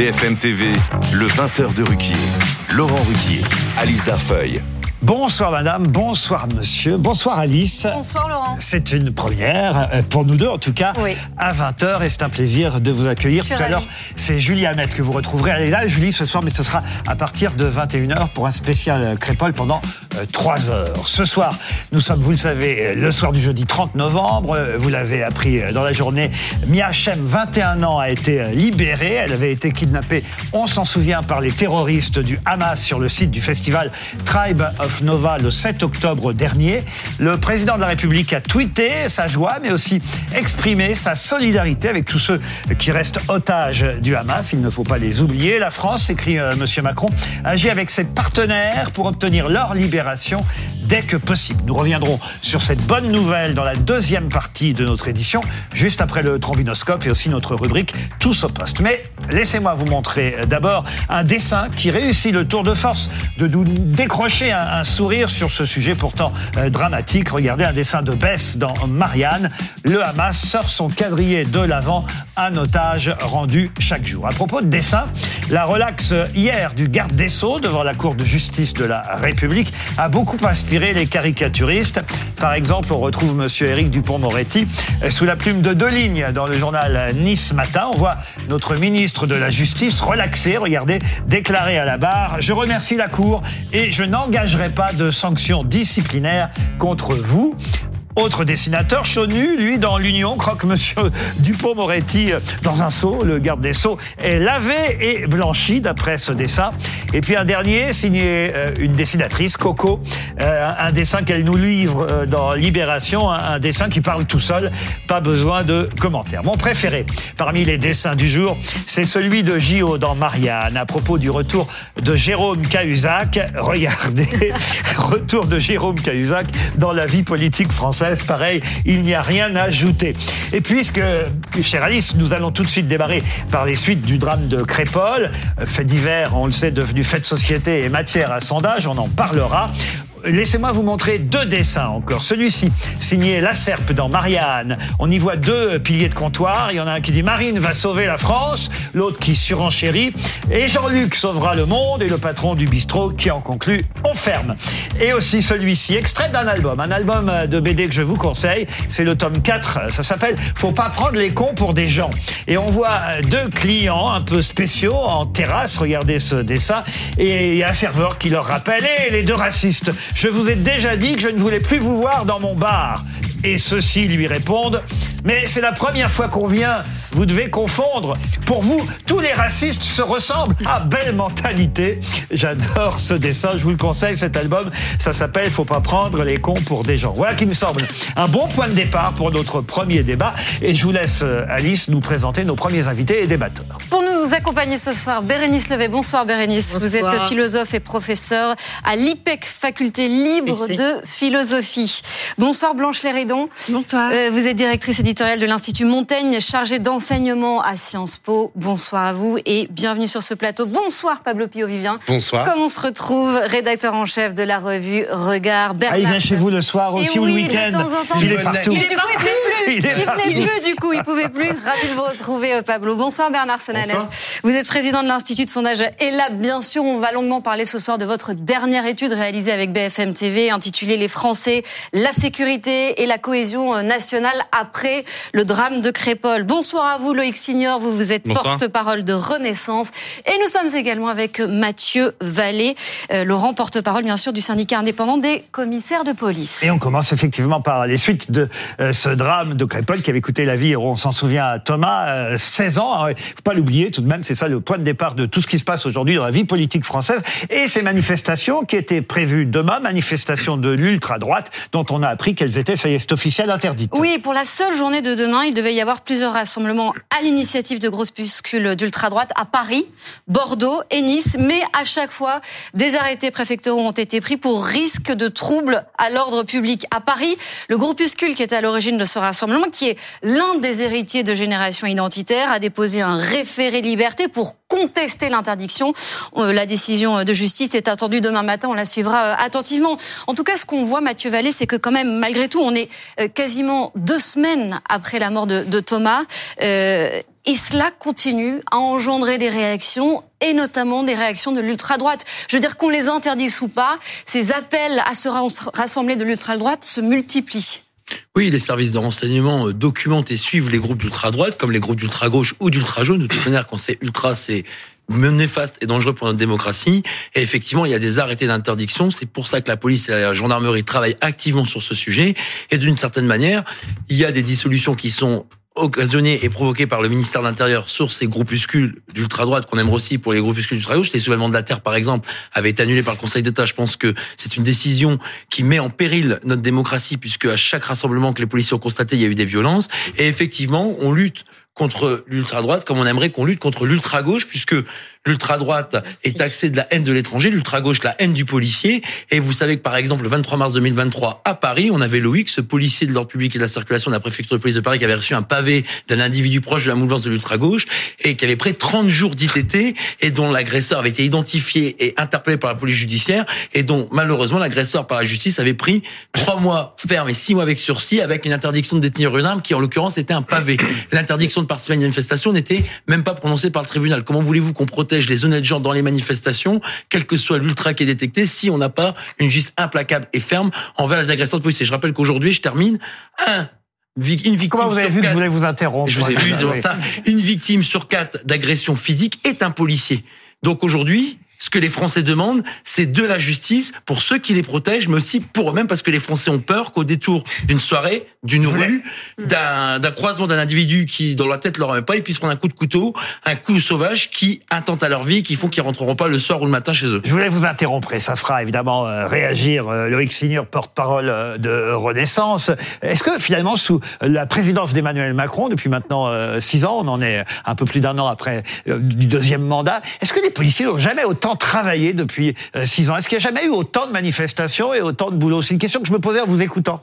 BFM TV, le 20h de Ruquier. Laurent Ruquier, Alice Darfeuille. Bonsoir madame, bonsoir monsieur, bonsoir Alice. Bonsoir Laurent. C'est une première, euh, pour nous deux en tout cas, Oui. à 20h et c'est un plaisir de vous accueillir. Tout à l'heure, c'est Julie Hamet que vous retrouverez. Elle est là, Julie, ce soir, mais ce sera à partir de 21h pour un spécial euh, Crépole pendant 3 heures. Ce soir, nous sommes, vous le savez, euh, le soir du jeudi 30 novembre. Euh, Vous l'avez appris euh, dans la journée. Mia Hachem, 21 ans, a été euh, libérée. Elle avait été kidnappée, on s'en souvient, par les terroristes du Hamas sur le site du festival Tribe of Nova le 7 octobre dernier. Le président de la République a tweeté sa joie, mais aussi exprimé sa solidarité avec tous ceux qui restent otages du Hamas. Il ne faut pas les oublier. La France, écrit euh, Monsieur Macron, agit avec ses partenaires pour obtenir leur libération dès que possible. Nous reviendrons sur cette bonne nouvelle dans la deuxième partie de notre édition, juste après le trombinoscope et aussi notre rubrique Tous au poste. Mais laissez-moi vous montrer d'abord un dessin qui réussit le tour de force de nous décrocher un sourire sur ce sujet pourtant euh, dramatique. Regardez un dessin de Bess dans Marianne. Le Hamas sort son quadrillé de l'avant, un otage rendu chaque jour. À propos de dessin, la relaxe hier du garde des Sceaux devant la Cour de justice de la République a beaucoup inspiré les caricaturistes. Par exemple, on retrouve Monsieur Éric Dupont-Moretti euh, sous la plume de deux lignes dans le journal Nice Matin. On voit notre ministre de la Justice relaxé, regardez, déclaré à la barre « Je remercie la Cour et je n'engagerai pas de sanctions disciplinaires contre vous ». Autre dessinateur, Chonu, lui, dans l'Union, croque Monsieur Dupont-Moretti euh, dans un seau. Le garde des Sceaux est lavé et blanchi, d'après ce dessin. Et puis un dernier, signé euh, une dessinatrice, Coco, euh, un dessin qu'elle nous livre dans Libération, un, un dessin qui parle tout seul, pas besoin de commentaires. Mon préféré, parmi les dessins du jour, c'est celui de Gio dans Marianne, à propos du retour de Jérôme Cahuzac. Regardez, retour de Jérôme Cahuzac dans la vie politique française. Pareil, il n'y a rien à ajouter. Et puisque, chère Alice, nous allons tout de suite démarrer par les suites du drame de Crépole, fait divers, on le sait, devenu fait de société et matière à sondage, on en parlera. Laissez-moi vous montrer deux dessins encore. Celui-ci, signé La Serpe dans Marianne. On y voit deux piliers de comptoir. Il y en a un qui dit Marine va sauver la France, l'autre qui surenchérit. Et Jean-Luc sauvera le monde et le patron du bistrot qui en conclut On ferme. Et aussi celui-ci, extrait d'un album. Un album de BD que je vous conseille. C'est le tome 4. Ça s'appelle Faut pas prendre les cons pour des gens. Et on voit deux clients un peu spéciaux en terrasse. Regardez ce dessin. Et il y a un serveur qui leur rappelle Hé, les deux racistes, je vous ai déjà dit que je ne voulais plus vous voir dans mon bar. Et ceux-ci lui répondent Mais c'est la première fois qu'on vient, vous devez confondre. Pour vous, tous les racistes se ressemblent. Ah, belle mentalité. J'adore ce dessin, je vous le conseille, cet album. Ça s'appelle Faut pas prendre les cons pour des gens. Voilà qui me semble un bon point de départ pour notre premier débat. Et je vous laisse, euh, Alice, nous présenter nos premiers invités et débatteurs. Nous accompagner ce soir, Bérénice Levet. Bonsoir Bérénice. Vous êtes Bonsoir. philosophe et professeur à l'IPEC, faculté libre Ici. de philosophie. Bonsoir Blanche Léridon. Bonsoir. Euh, vous êtes directrice éditoriale de l'Institut Montaigne, chargée d'enseignement à Sciences Po. Bonsoir à vous et bienvenue sur ce plateau. Bonsoir Pablo Pio-Vivien. Bonsoir. Comme on se retrouve, rédacteur en chef de la revue Regard. Bernard. Ah, il vient chez vous le soir Et aussi ou le week-end. Il est Il partout. Mais du coup, il plus. Il est Il venait plus, du coup, il pouvait plus. Ravi de vous retrouver, euh, Pablo. Bonsoir, Bernard Senanès. Bonsoir. Vous êtes président de l'Institut de sondage Et là, bien sûr, on va longuement parler ce soir de votre dernière étude réalisée avec BFM TV, intitulée Les Français, la sécurité et la cohésion euh, nationale après le drame de Crépole. Bonsoir à vous, Loïc Signor. Vous, vous êtes porte-parole de Renaissance. Et nous sommes également avec Mathieu Vallée, euh, Laurent, porte-parole, bien sûr, du syndicat indépendant des commissaires de police. Et on commence effectivement par les suites de euh, ce drame de Crépole qui avait coûté la vie, on s'en souvient Thomas, euh, 16 ans. Il faut pas l'oublier tout de même, c'est ça le point de départ de tout ce qui se passe aujourd'hui dans la vie politique française. Et ces manifestations qui étaient prévues demain, manifestations de l'ultra-droite, dont on a appris qu'elles étaient, ça y est, c'est officiel, interdites. Oui, pour la seule journée de demain, il devait y avoir plusieurs rassemblements à l'initiative de groupuscules d'ultra-droite à Paris, Bordeaux et Nice, mais à chaque fois, des arrêtés préfectoraux ont été pris pour risque de troubles à l'ordre public. À Paris, le groupuscule qui était à l'origine de ce rassemblement, qui est l'un des héritiers de Génération Identitaire, a déposé un référé liberté pour contester l'interdiction. Euh, La décision de justice est attendue demain matin, on la suivra euh, attentivement. En tout cas, ce qu'on voit, Mathieu Vallée, c'est que quand même, malgré tout, on est euh, quasiment deux semaines après la mort de, Thomas. Euh, et cela continue à engendrer des réactions et notamment des réactions de l'ultra-droite. Je veux dire qu'on les interdise ou pas, ces appels à se rassembler de l'ultra-droite se multiplient. Oui, les services de renseignement euh, documentent et suivent les groupes d'ultra-droite, comme les groupes d'ultra-gauche ou d'ultra-jaune. De toute manière, quand c'est ultra, c'est néfaste et dangereux pour notre démocratie. Et effectivement, il y a des arrêtés d'interdiction. C'est pour ça que la police et la gendarmerie travaillent activement sur ce sujet. Et d'une certaine manière, il y a des dissolutions qui sont occasionnées et provoquées par le ministère de l'Intérieur sur ces groupuscules d'ultra-droite qu'on aimerait aussi pour les groupuscules d'ultra-gauche. Les soulèvements de la Terre, par exemple, avaient été annulés par le Conseil d'État. Je pense que c'est une décision qui met en péril notre démocratie puisque à chaque rassemblement que les policiers ont constaté, il y a eu des violences. Et effectivement, on lutte contre l'ultra-droite comme on aimerait qu'on lutte contre l'ultra-gauche puisque L'ultra-droite est taxée de la haine de l'étranger, l'ultra-gauche la haine du policier. Et vous savez que par exemple, le 23 mars 2023, à Paris, on avait Loïc, ce policier de l'ordre public et de la circulation de la préfecture de police de Paris, qui avait reçu un pavé d'un individu proche de la mouvance de l'ultra-gauche et qui avait pris 30 jours d'ITT et dont l'agresseur avait été identifié et interpellé par la police judiciaire et dont malheureusement l'agresseur par la justice avait pris trois mois ferme et six mois avec sursis avec une interdiction de détenir une arme qui en l'occurrence était un pavé. L'interdiction de participer à une manifestation n'était même pas prononcée par le tribunal. Comment voulez-vous qu'on protège les honnêtes gens dans les manifestations, quel que soit l'ultra qui est détecté, si on n'a pas une justice implacable et ferme envers les agresseurs de police. je rappelle qu'aujourd'hui, je termine, un une victime Comment vous avez vu que je voulais vous interrompre Je vous ai vu, c'est ça. Une victime sur quatre d'agression physique est un policier. Donc aujourd'hui, ce que les Français demandent, c'est de la justice pour ceux qui les protègent, mais aussi pour eux-mêmes, parce que les Français ont peur qu'au détour d'une soirée, d'une rue, d'un croisement d'un individu qui, dans la tête, leur même pas, ils puissent prendre un coup de couteau, un coup sauvage qui intente à leur vie, qui font qu'ils rentreront pas le soir ou le matin chez eux. Je voulais vous interrompre, et ça fera évidemment euh, réagir euh, Loïc Signor, porte-parole euh, de Renaissance. Est-ce que finalement, sous la présidence d'Emmanuel Macron, depuis maintenant six ans, on en est un peu plus d'un an après du deuxième mandat, est-ce que les policiers n'ont jamais autant travaillé depuis euh, six ans Est-ce qu'il n'y a jamais eu autant de manifestations et autant de boulot? C'est une question que je me posais en vous écoutant.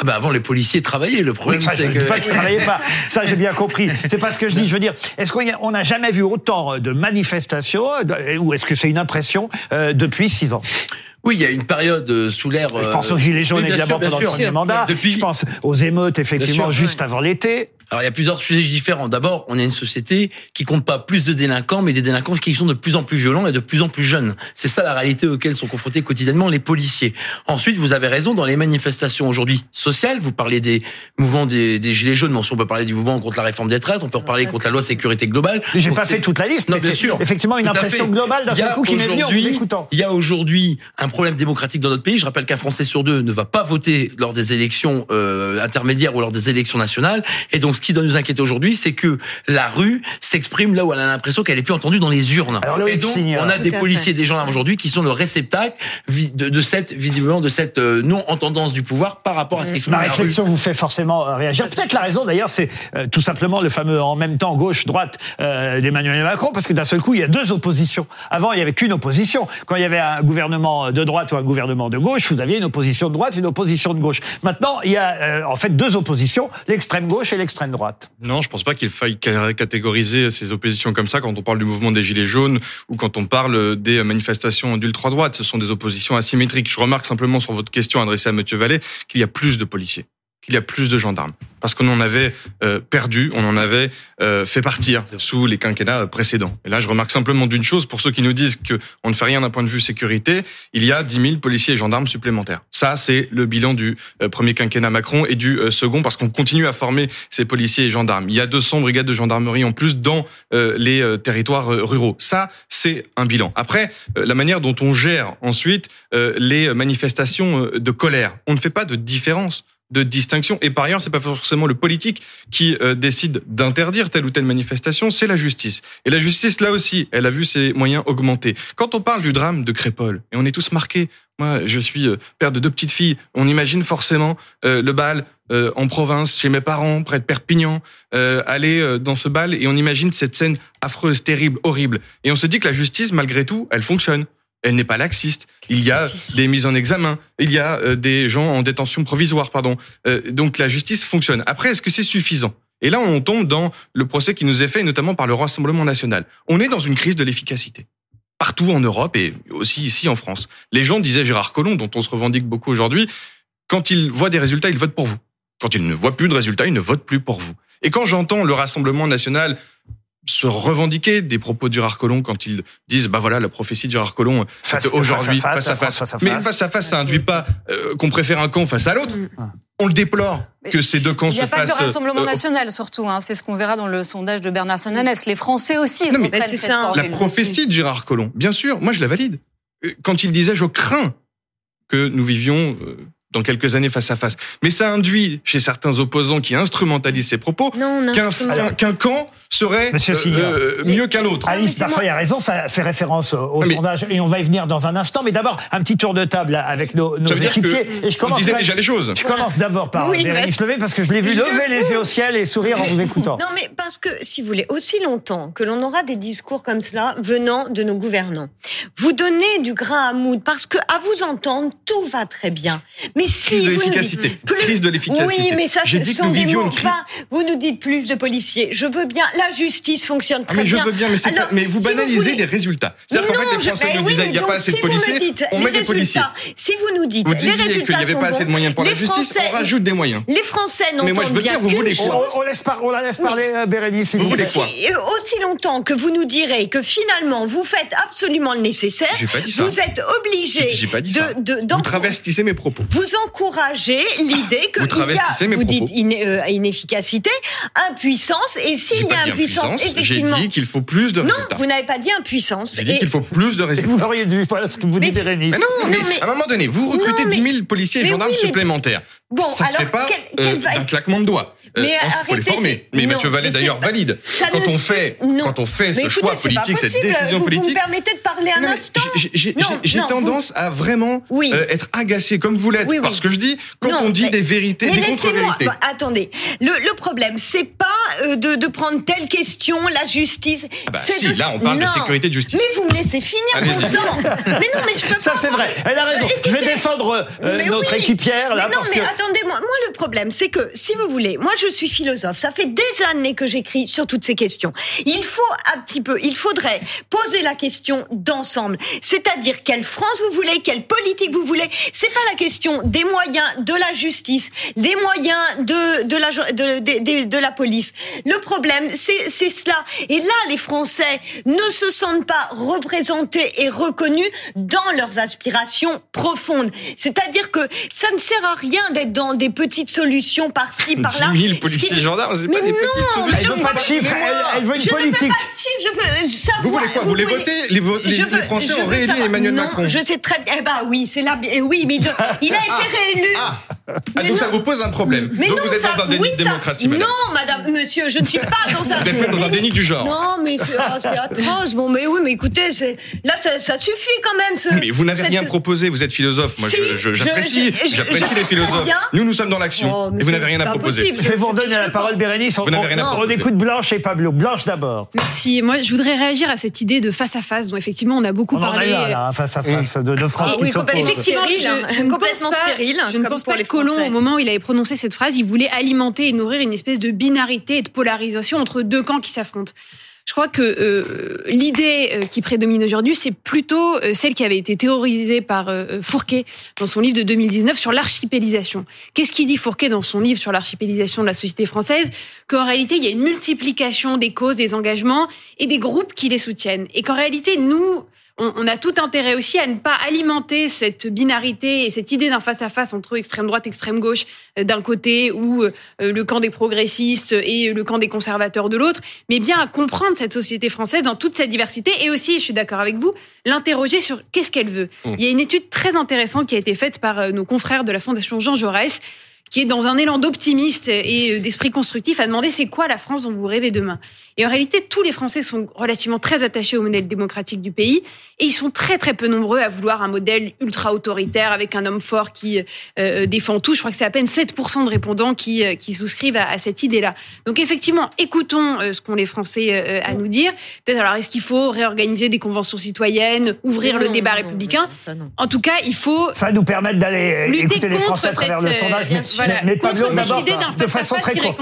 Ah bah avant les policiers travaillaient. Le problème c'est que pas qu'ils travaillaient pas. Ça j'ai bien compris. C'est pas ce que je dis. Je veux dire, est-ce qu'on n'a jamais vu autant de manifestations ou est-ce que c'est une impression euh, depuis six ans? Oui, il y a une période euh, sous l'air. Je pense aux gilets jaunes évidemment pendant le premier mandat. Depuis... Je pense aux émeutes effectivement juste avant l'été. Alors il y a plusieurs sujets différents. D'abord, on est une société qui compte pas plus de délinquants, mais des délinquants qui sont de plus en plus violents et de plus en plus jeunes. C'est ça la réalité auquel sont confrontés quotidiennement les policiers. Ensuite, vous avez raison, dans les manifestations aujourd'hui sociales, vous parlez des mouvements des, gilets jaunes, mais on peut parler du mouvement contre la réforme des traites, on peut parler contre la loi sécurité globale. J'ai pas fait toute la liste, mais bien sûr. effectivement une impression globale d'un seul coup qui m'est venue en vous écoutant. Il y a aujourd'hui un problème démocratique dans notre pays. Je rappelle qu'un Français sur deux ne va pas voter lors des élections euh, intermédiaires ou lors des élections nationales, et donc ce qui doit nous inquiéter aujourd'hui, c'est que la rue s'exprime là où elle a l'impression qu'elle est plus entendue dans les urnes. et donc, on a des policiers, des gendarmes aujourd'hui qui sont le réceptacle de, cette, visiblement, de cette euh, non-entendance du pouvoir par rapport à ce qui se La réflexion vous fait forcément euh, réagir. Peut-être la raison, d'ailleurs, c'est euh, tout simplement le fameux en même temps gauche-droite d'Emmanuel Macron, parce que d'un seul coup, il y a deux oppositions. Avant, il n'y avait qu'une opposition. Quand il y avait un gouvernement de droite ou un gouvernement de gauche, vous aviez une opposition de droite, une opposition de gauche. Maintenant, il y a en fait deux oppositions, l'extrême gauche et l'extrême Non, je pense pas qu'il faille catégoriser ces oppositions comme ça quand on parle du mouvement des Gilets jaunes ou quand on parle des manifestations d'ultra-droite. Ce sont des oppositions asymétriques. Je remarque simplement sur votre question adressée à Mathieu Vallée qu'il y a plus de policiers qu'il y a plus de gendarmes. Parce qu'on en avait euh, perdu, on en avait euh, fait partir sous les quinquennats précédents. Et là, je remarque simplement d'une chose, pour ceux qui nous disent qu'on ne fait rien d'un point de vue sécurité, il y a 10 000 policiers et gendarmes supplémentaires. Ça, c'est le bilan du euh, premier quinquennat Macron et du second, parce qu'on continue à former ces policiers et gendarmes. Il y a 200 brigades de gendarmerie en plus dans les territoires ruraux. Ça, c'est un bilan. Après, la manière dont on gère ensuite les manifestations de colère, on ne fait pas de différence de distinction. Et par ailleurs, c'est pas forcément le politique qui euh, décide d'interdire telle ou telle manifestation, c'est la justice. Et la justice, là aussi, elle a vu ses moyens augmenter. Quand on parle du drame de Crépole, et on est tous marqués, moi, je suis euh, père de deux petites filles, on imagine forcément euh, le bal en province, chez mes parents, près de Perpignan, aller dans ce bal, et on imagine cette scène affreuse, terrible, horrible. Et on se dit que la justice, malgré tout, elle fonctionne elle n'est pas laxiste. Il y a des mises en examen, il y a euh, des gens en détention provisoire, pardon. Euh, donc la justice fonctionne. Après, est-ce que c'est suffisant? Et là, on tombe dans le procès qui nous est fait, notamment par le Rassemblement national. On est dans une crise de l'efficacité. Partout en Europe et aussi ici en France. Les gens disaient Gérard Collomb, dont on se revendique beaucoup aujourd'hui, quand ils voient des résultats, ils votent pour vous. Quand ils ne voient plus de résultats, ils ne votent plus pour vous. Et quand j'entends le Rassemblement national se revendiquer des propos de Gérard Collomb quand ils disent bah voilà la prophétie de Gérard Collomb Face- c'est aujourd'hui face à face à face, face. face à Mais face. face à face ça induit pas euh, qu'on préfère un camp face à l'autre. Mm. On le déplore Mais que ces deux camps Il n'y se a pas que fassent. le Rassemblement euh, national, surtout. hein. C'est ce qu'on verra dans le sondage de Bernard Sananès. Les Français aussi Non, mais- cette ça. La prophétie de Gérard Collomb, bien sûr, moi je la valide. Euh, Quand il disait je crains que nous vivions euh, dans quelques années face à face. Mais ça induit chez certains opposants qui instrumentalisent ces propos qu'un camp serait Signor. euh, mieux qu'un autre. Alice mettez-moi- parfois il a raison, ça fait référence au, au Ah, mais- sondage et on va y venir dans un instant. Mais d'abord, un petit tour de table avec nos, nos équipiers. et je on commence, disait quand déjà les choses. je commence d'abord par Oui, Bérénice mais- Levé parce que je l'ai vu Je lever les yeux au ciel et sourire en vous écoutant. Non, mais parce que, si vous voulez, aussi longtemps que l'on aura des discours comme cela venant de nos gouvernants, vous donnez du grain à moudre parce que, à vous entendre, tout va très bien. Mais si Crise de l'efficacité. Crise de l'efficacité. Oui, mais ça, J'ai ce dit que sont nous des vivions mots une crise. vains. Vous nous dites plus de policiers. Je veux bien. La justice fonctionne Ah, très mais je bien. veux bien, mais, Alors, pas- mais vous si banalisez voulez- des résultats. C'est-à-dire qu'en fait, les Français ben nous oui, disaient il n'y a pas assez de si policiers, dites on les met des policiers. Si vous nous dites Vous les résultats qu'il n'y avait pas assez de moyens pour la les justice, on rajoute des moyens. Les Français Mais moi, je n'entendent veux bien dire, vous voulez On, quoi on laisse, on la laisse parler euh, Bérénice. s'il Vous voulez plaît. quoi Et aussi longtemps que vous nous direz que finalement vous faites absolument le nécessaire, J'ai pas dit ça. vous êtes obligé J'ai- j'ai pas dit ça. de, de, Vous travestissez mes propos. vous encouragez l'idée que Vous il y travestissez a, mes vous propos. dites euh, inefficacité, impuissance, et s'il J'ai y a pas impuissance, j'ai dit qu'il faut plus de non, résultats. vous n'avez pas dit impuissance. J'ai dit Et- qu'il faut plus de Et résultats. vous auriez dû, voilà ce que vous dit Mais c'est- Bérénice. Mais non, mais, Non, mais- à un moment donné, vous recrutez Non, mais- 10 000 policiers et mais gendarmes oui, mais- supplémentaires. Bon, ça se alors, fait pas quel- euh, quel va- d'un claquement de doigts. Euh, Mais ensuite, faut les arrêtez, former. Mais non, Mathieu Vallée d'ailleurs valide. ça Quand on fait, non. quand on fait ce écoutez, choix politique, cette décision vous, politique, Vous me permettez de parler un Non, instant j'ai- tendance à vraiment Oui. euh, être agacé comme vous l'êtes Oui, oui. parce que je dis quand on dit mais- des vérités, Mais des contre-vérités. Bon, attendez. Le, le problème, c'est pas euh, de, de prendre telle question, la justice. Ah bah si, de- là on parle de sécurité de justice. Mais vous me laissez finir, mon sang. Mais non, mais je peux Ça pas. c'est vrai. Elle a raison. je vais défendre euh, notre équipière là parce que attendez-moi. Moi, le problème, c'est que, si vous voulez, moi, je suis philosophe. Ça fait des années que j'écris sur toutes ces questions. Il faut un petit peu, il faudrait poser la question d'ensemble. C'est-à-dire, quelle France vous voulez, quelle politique vous voulez. C'est pas la question des moyens de la justice, des moyens de, de la, de la police. Le problème, c'est, c'est cela. Et là, les Français ne se sentent pas représentés et reconnus dans leurs aspirations profondes. C'est-à-dire que ça ne sert à rien d'être dans des petites solutions par-ci, 10 par-là. 000 Ce qui- policiers et gendarmes, c'est pas des petites non, elle solutions. veut pas de chiffres, elle, elle veut une je ne veux politique. pas de chiffres, je veux savoir. Vous voulez quoi Vous voulez voter les, les, Français ont réélu Emmanuel non, Macron. Je sais très bien. Eh ben oui, c'est là. Oui, mais il, il a été réélu. Ah, ah, Mais donc non. ça vous pose un problème. Mais donc non, vous êtes ça, dans un déni oui, de ça- démocratie, madame. Non, madame, monsieur, je ne suis pas dans un. Vous êtes dans un déni du genre. Non, mais c'est ah, c'est atroce. Bon, mais oui, mais écoutez, là, ça, ça suffit quand même. Ce, Mais vous n'avez cette- rien proposé, vous êtes philosophe. Moi, j'apprécie, j'apprécie les philosophes. bien. Nous, nous sommes dans l'action. Oh, et vous n'avez rien à proposer. possible. je vais vous redonner la parole Bérénice. On, Vous n'avez rien à on- on proposer. écoute Blanche et Pablo. Blanche d'abord. Merci. Moi, je voudrais réagir à cette idée de face à face, dont effectivement on a beaucoup On en a parlé. là, là, face à face de, de France Ah qui oui, complètement. Effectivement, Stérile, je, hein. je ne Complètement pense pas, stérile, je ne pense pas que Colomb, au moment où il avait prononcé cette phrase, il voulait alimenter et nourrir une espèce de binarité et de polarisation entre deux camps qui s'affrontent. Je crois que euh, l'idée euh, qui prédomine aujourd'hui, c'est plutôt euh, celle qui avait été théorisée par euh, Fourquet dans son livre de 2019 sur l'archipélisation. Qu'est-ce qu'il dit Fourquet dans son livre sur l'archipélisation de la société française? Qu'en réalité, il y a une multiplication des causes, des engagements et des groupes qui les soutiennent. Et qu'en réalité, nous, on, on a tout intérêt aussi à ne pas alimenter cette binarité et cette idée d'un face-à-face entre extrême droite, extrême gauche euh, d'un côté ou euh, le camp des progressistes et le camp des conservateurs de l'autre, mais bien à comprendre cette société française dans toute sa diversité et aussi, je suis d'accord avec vous, l'interroger sur qu'est-ce qu'elle veut. Mmh. Il y a une étude très intéressante qui a été faite par euh, nos confrères de la Fondation Jean Jaurès qui est dans un élan d'optimiste et euh, d'esprit constructif, a demandé c'est quoi la France dont vous rêvez demain? Et en réalité, tous les Français sont relativement très attachés au modèle démocratique du pays et ils sont très très peu nombreux à vouloir un modèle ultra autoritaire avec un homme fort qui euh, défend tout. Je crois que c'est à peine 7% de répondants qui, euh, qui souscrivent à, à cette idée-là. Donc effectivement, écoutons euh, ce qu'ont les Français euh, à nous dire. Peut-être alors est-ce qu'il faut réorganiser des conventions citoyennes, ouvrir le débat non, républicain? non, ça, non. En tout cas, il faut Ça va nous permettre d'aller lutter écouter les contre Français à travers le cette, euh, sondage. Mais, sûr, voilà, mais Pablo, contre cette d'abord, idée d'un de façon très courte.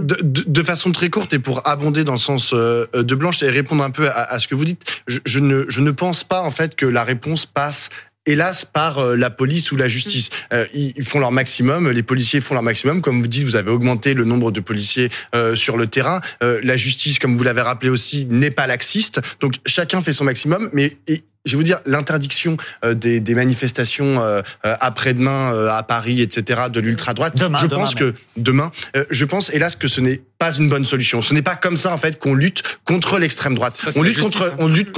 De, de- de façon très courte et pour abonder dans le sens euh, de Blanche et répondre un peu à, à ce que vous dites, je, je ne, je ne pense pas en fait que la réponse passe hélas par euh, la police ou la justice. Euh, ils, ils font leur maximum, les policiers font leur maximum. Comme vous dites, vous avez augmenté le nombre de policiers euh, sur le terrain. Euh, la justice, comme vous l'avez rappelé aussi, n'est pas laxiste. Donc chacun fait son maximum, mais et, je vais vous dire, l'interdiction euh, des, des manifestations euh, euh, après-demain à Paris, etc., de l'ultra-droite, Demain, je demain pense même. que demain, je pense hélas que ce n'est pas une bonne solution. Ce n'est pas comme ça en fait qu'on lutte contre l'extrême droite. Ça, c'est on lutte justice, contre, hein. on lutte,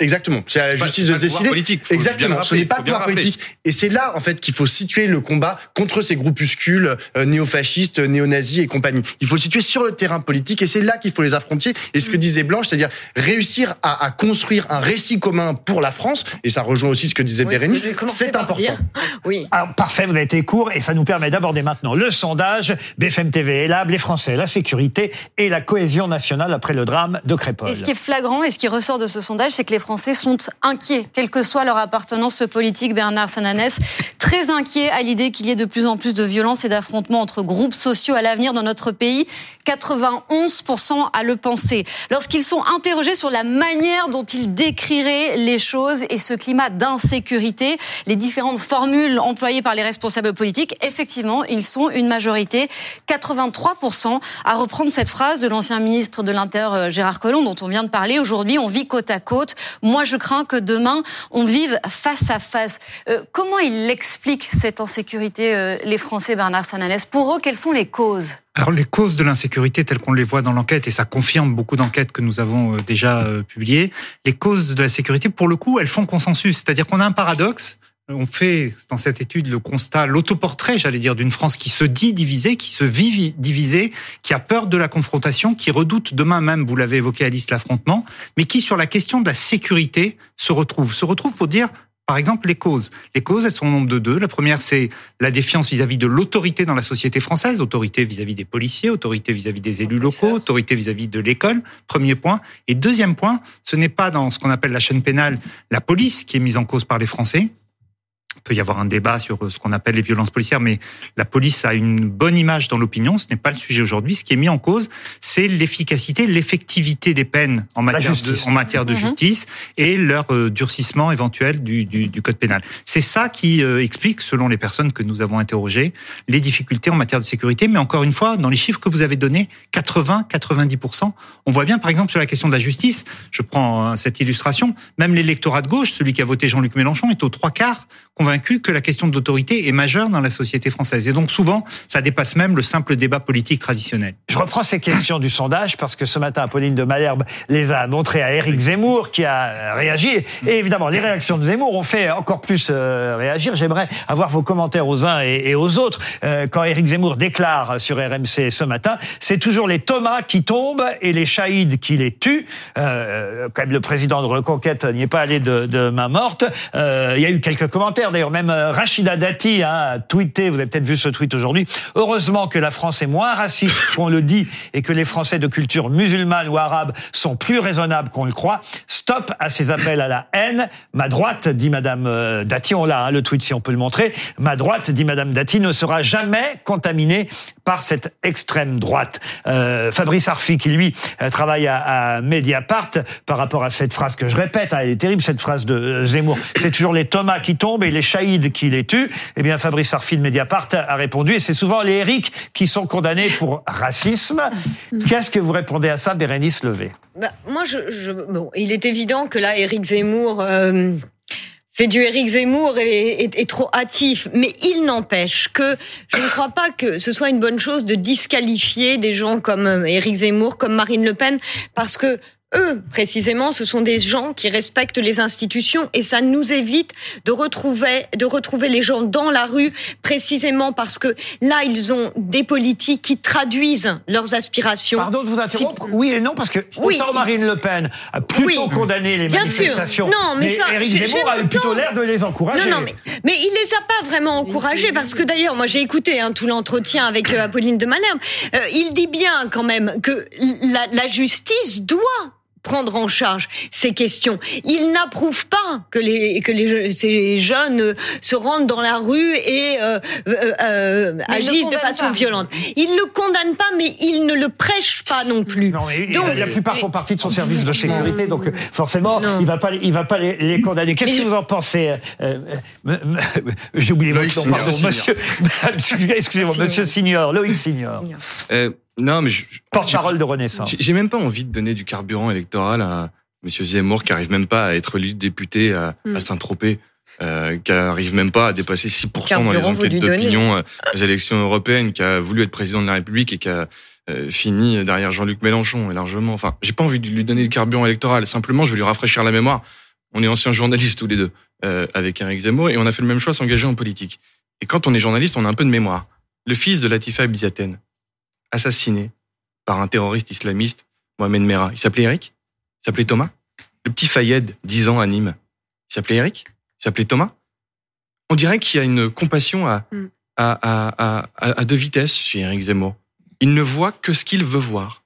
exactement. C'est à la justice de pas le pouvoir décider. politique, Exactement. Ce n'est pas le pouvoir politique. Et c'est là en fait qu'il faut situer le combat contre ces groupuscules néofascistes, néo-nazis et compagnie. Il faut le situer sur le terrain politique et c'est là qu'il faut les affronter. Et ce que disait Blanche, c'est-à-dire réussir à, à construire un récit commun pour la France. Et ça rejoint aussi ce que disait Oui, Bérénice. C'est important. dire. Oui. Alors, parfait, vous avez été court et ça nous permet d'aborder maintenant le sondage BFM TV et Lab, les Français, la sécurité et la cohésion nationale après le drame de Crépol. Et ce qui est flagrant et ce qui ressort de ce sondage, c'est que les Français sont inquiets, quelle que soit leur appartenance politique. Bernard Sananès, très inquiet à l'idée qu'il y ait de plus en plus de violences et d'affrontements entre groupes sociaux à l'avenir dans notre pays. 91% à le penser. Lorsqu'ils sont interrogés sur la manière dont ils décriraient les choses et ce climat d'insécurité, les différentes formules employées par les responsables politiques, effectivement, ils sont une majorité, 83%, à reprendre cette phrase de l'ancien ministre de l'Intérieur euh, Gérard Collomb dont on vient de parler. Aujourd'hui, on vit côte à côte. Moi, je crains que demain, on vive face à face. Euh, comment il explique cette insécurité, euh, les Français, Bernard Sananès? Pour eux, quelles sont les causes? Alors les causes de l'insécurité telles qu'on les voit dans l'enquête, et ça confirme beaucoup d'enquêtes que nous avons euh, déjà euh, publiées, les causes de la sécurité, pour le coup, elles font consensus. C'est-à-dire qu'on a un paradoxe. On fait dans cette étude le constat, l'autoportrait, j'allais dire, d'une France qui se dit divisée, qui se vit divisée, qui a peur de la confrontation, qui redoute demain même, vous l'avez évoqué Alice, l'affrontement, mais qui sur la question de la sécurité se retrouve. Se retrouve pour dire par exemple, les causes. Les causes, elles sont au nombre de deux. La première, c'est la défiance vis-à-vis de l'autorité dans la société française, autorité vis-à-vis des policiers, autorité vis-à-vis des élus locaux, autorité vis-à-vis de l'école. Premier point. Et deuxième point, ce n'est pas dans ce qu'on appelle la chaîne pénale la police qui est mise en cause par les Français. Il peut y avoir un débat sur ce qu'on appelle les violences policières, mais la police a une bonne image dans l'opinion. Ce n'est pas le sujet aujourd'hui. Ce qui est mis en cause, c'est l'efficacité, l'effectivité des peines en matière de, justice. en matière de Mhm. justice et leur euh, durcissement éventuel du, du, du code pénal. C'est ça qui euh, explique, selon les personnes que nous avons interrogées, les difficultés en matière de sécurité. Mais encore une fois, dans les chiffres que vous avez donnés, 80-90%, on voit bien, par exemple, sur la question de la justice, je prends euh, cette illustration, même l'électorat de gauche, celui qui a voté Jean-Luc Mélenchon, est aux trois quarts convaincu que la question de l'autorité est majeure dans la société française. Et donc souvent, ça dépasse même le simple débat politique traditionnel. Je reprends ces questions du sondage parce que ce matin, Apolline de Malherbe les a montrées à Éric Zemmour qui a réagi. Et évidemment, les réactions de Zemmour ont fait encore plus euh, réagir. J'aimerais avoir vos commentaires aux uns et, aux autres. Euh, quand Éric Zemmour déclare sur RMC ce matin, c'est toujours les Thomas qui tombent et les Chahides qui les tuent. Euh, quand même, le président de Reconquête n'y est pas allé de, main morte. Euh, il y a eu quelques commentaires. D'ailleurs, même euh, Rachida Dati hein, a tweeté, vous avez peut-être vu ce tweet aujourd'hui, heureusement que la France est moins raciste qu'on le dit et que les Français de culture musulmane ou arabe sont plus raisonnables qu'on le croit. Stop à ces appels à la haine. Ma droite, dit Madame euh, Dati, on l'a, hein, le tweet si on peut le montrer, ma droite, dit Madame Dati, ne sera jamais contaminée par cette extrême droite. Euh, Fabrice Arfi, qui lui travaille à, Mediapart, par rapport à cette phrase que je répète, hein, elle est terrible cette phrase de Zemmour, c'est toujours les Thomas qui tombent et les Chahides qui les tuent. Eh bien, Fabrice Arfi de Mediapart a répondu, et c'est souvent les Eric qui sont condamnés pour racisme. Qu'est-ce que vous répondez à ça, Bérénice Levé? Bah, moi, je, bon, il est évident que là, Éric Zemmour euh, fait du Éric Zemmour et est, est trop hâtif. Mais il n'empêche que je ne crois pas que ce soit une bonne chose de disqualifier des gens comme euh, Éric Zemmour, comme Marine Le Pen, parce que eux, précisément, ce sont des gens qui respectent les institutions et ça nous évite de retrouver, de retrouver les gens dans la rue, précisément parce que là, ils ont des politiques qui traduisent leurs aspirations. Pardon de vous interrompre. Oui et non, parce que Oui. autant Marine Le Pen a plutôt Oui. condamné les Bien sûr. manifestations, Non, mais ça, Éric Zemmour a eu plutôt l'air de les encourager. Non, non, mais, mais il les a pas vraiment encouragés parce que d'ailleurs, moi j'ai écouté hein, tout l'entretien avec euh, Apolline de Malherbe. Euh, il dit bien quand même que la, la justice doit prendre en charge ces questions. Il n'approuve pas que les que les ces jeunes euh, se rendent dans la rue et euh, euh, euh, le agissent de façon pas. violente. Il le condamne pas, mais il ne le prêche pas non plus. Non, mais Donc- la plupart font partie de son service de sécurité, donc euh, forcément, Non. il va pas, il va pas les, les condamner. Qu'est-ce que je- vous en pensez euh, euh, J'ai oublié votre nom, monsieur. Excusez-moi, monsieur Signor, Loïc Signor, Euh, non, mais je- porte-parole de Renaissance. J'ai même pas envie de donner du carburant électoral à Monsieur Zemmour qui arrive même pas à être élu député à, Mm. à Saint-Tropez, euh, qui arrive même pas à dépasser 6% dans les enquêtes d'opinion euh, aux élections européennes, qui a voulu être président de la République et qui a euh, fini derrière Jean-Luc Mélenchon et largement. Enfin, j'ai pas envie de lui donner du carburant électoral. Simplement, je vais lui rafraîchir la mémoire. On est anciens journalistes tous les deux euh, avec Eric Zemmour et on a fait le même choix, s'engager en politique. Et quand on est journaliste, on a un peu de mémoire. Le fils de Latifa Bizaten, assassiné par un terroriste islamiste, Mohamed Merah. Il s'appelait Eric? Il s'appelait Thomas? Le petit Fayed, 10 ans à Nîmes. Il s'appelait Eric? Il s'appelait Thomas? On dirait qu'il y a une compassion à, Mm. à, à, à, à- deux vitesses chez Eric Zemmour. Il ne voit que ce qu'il veut voir.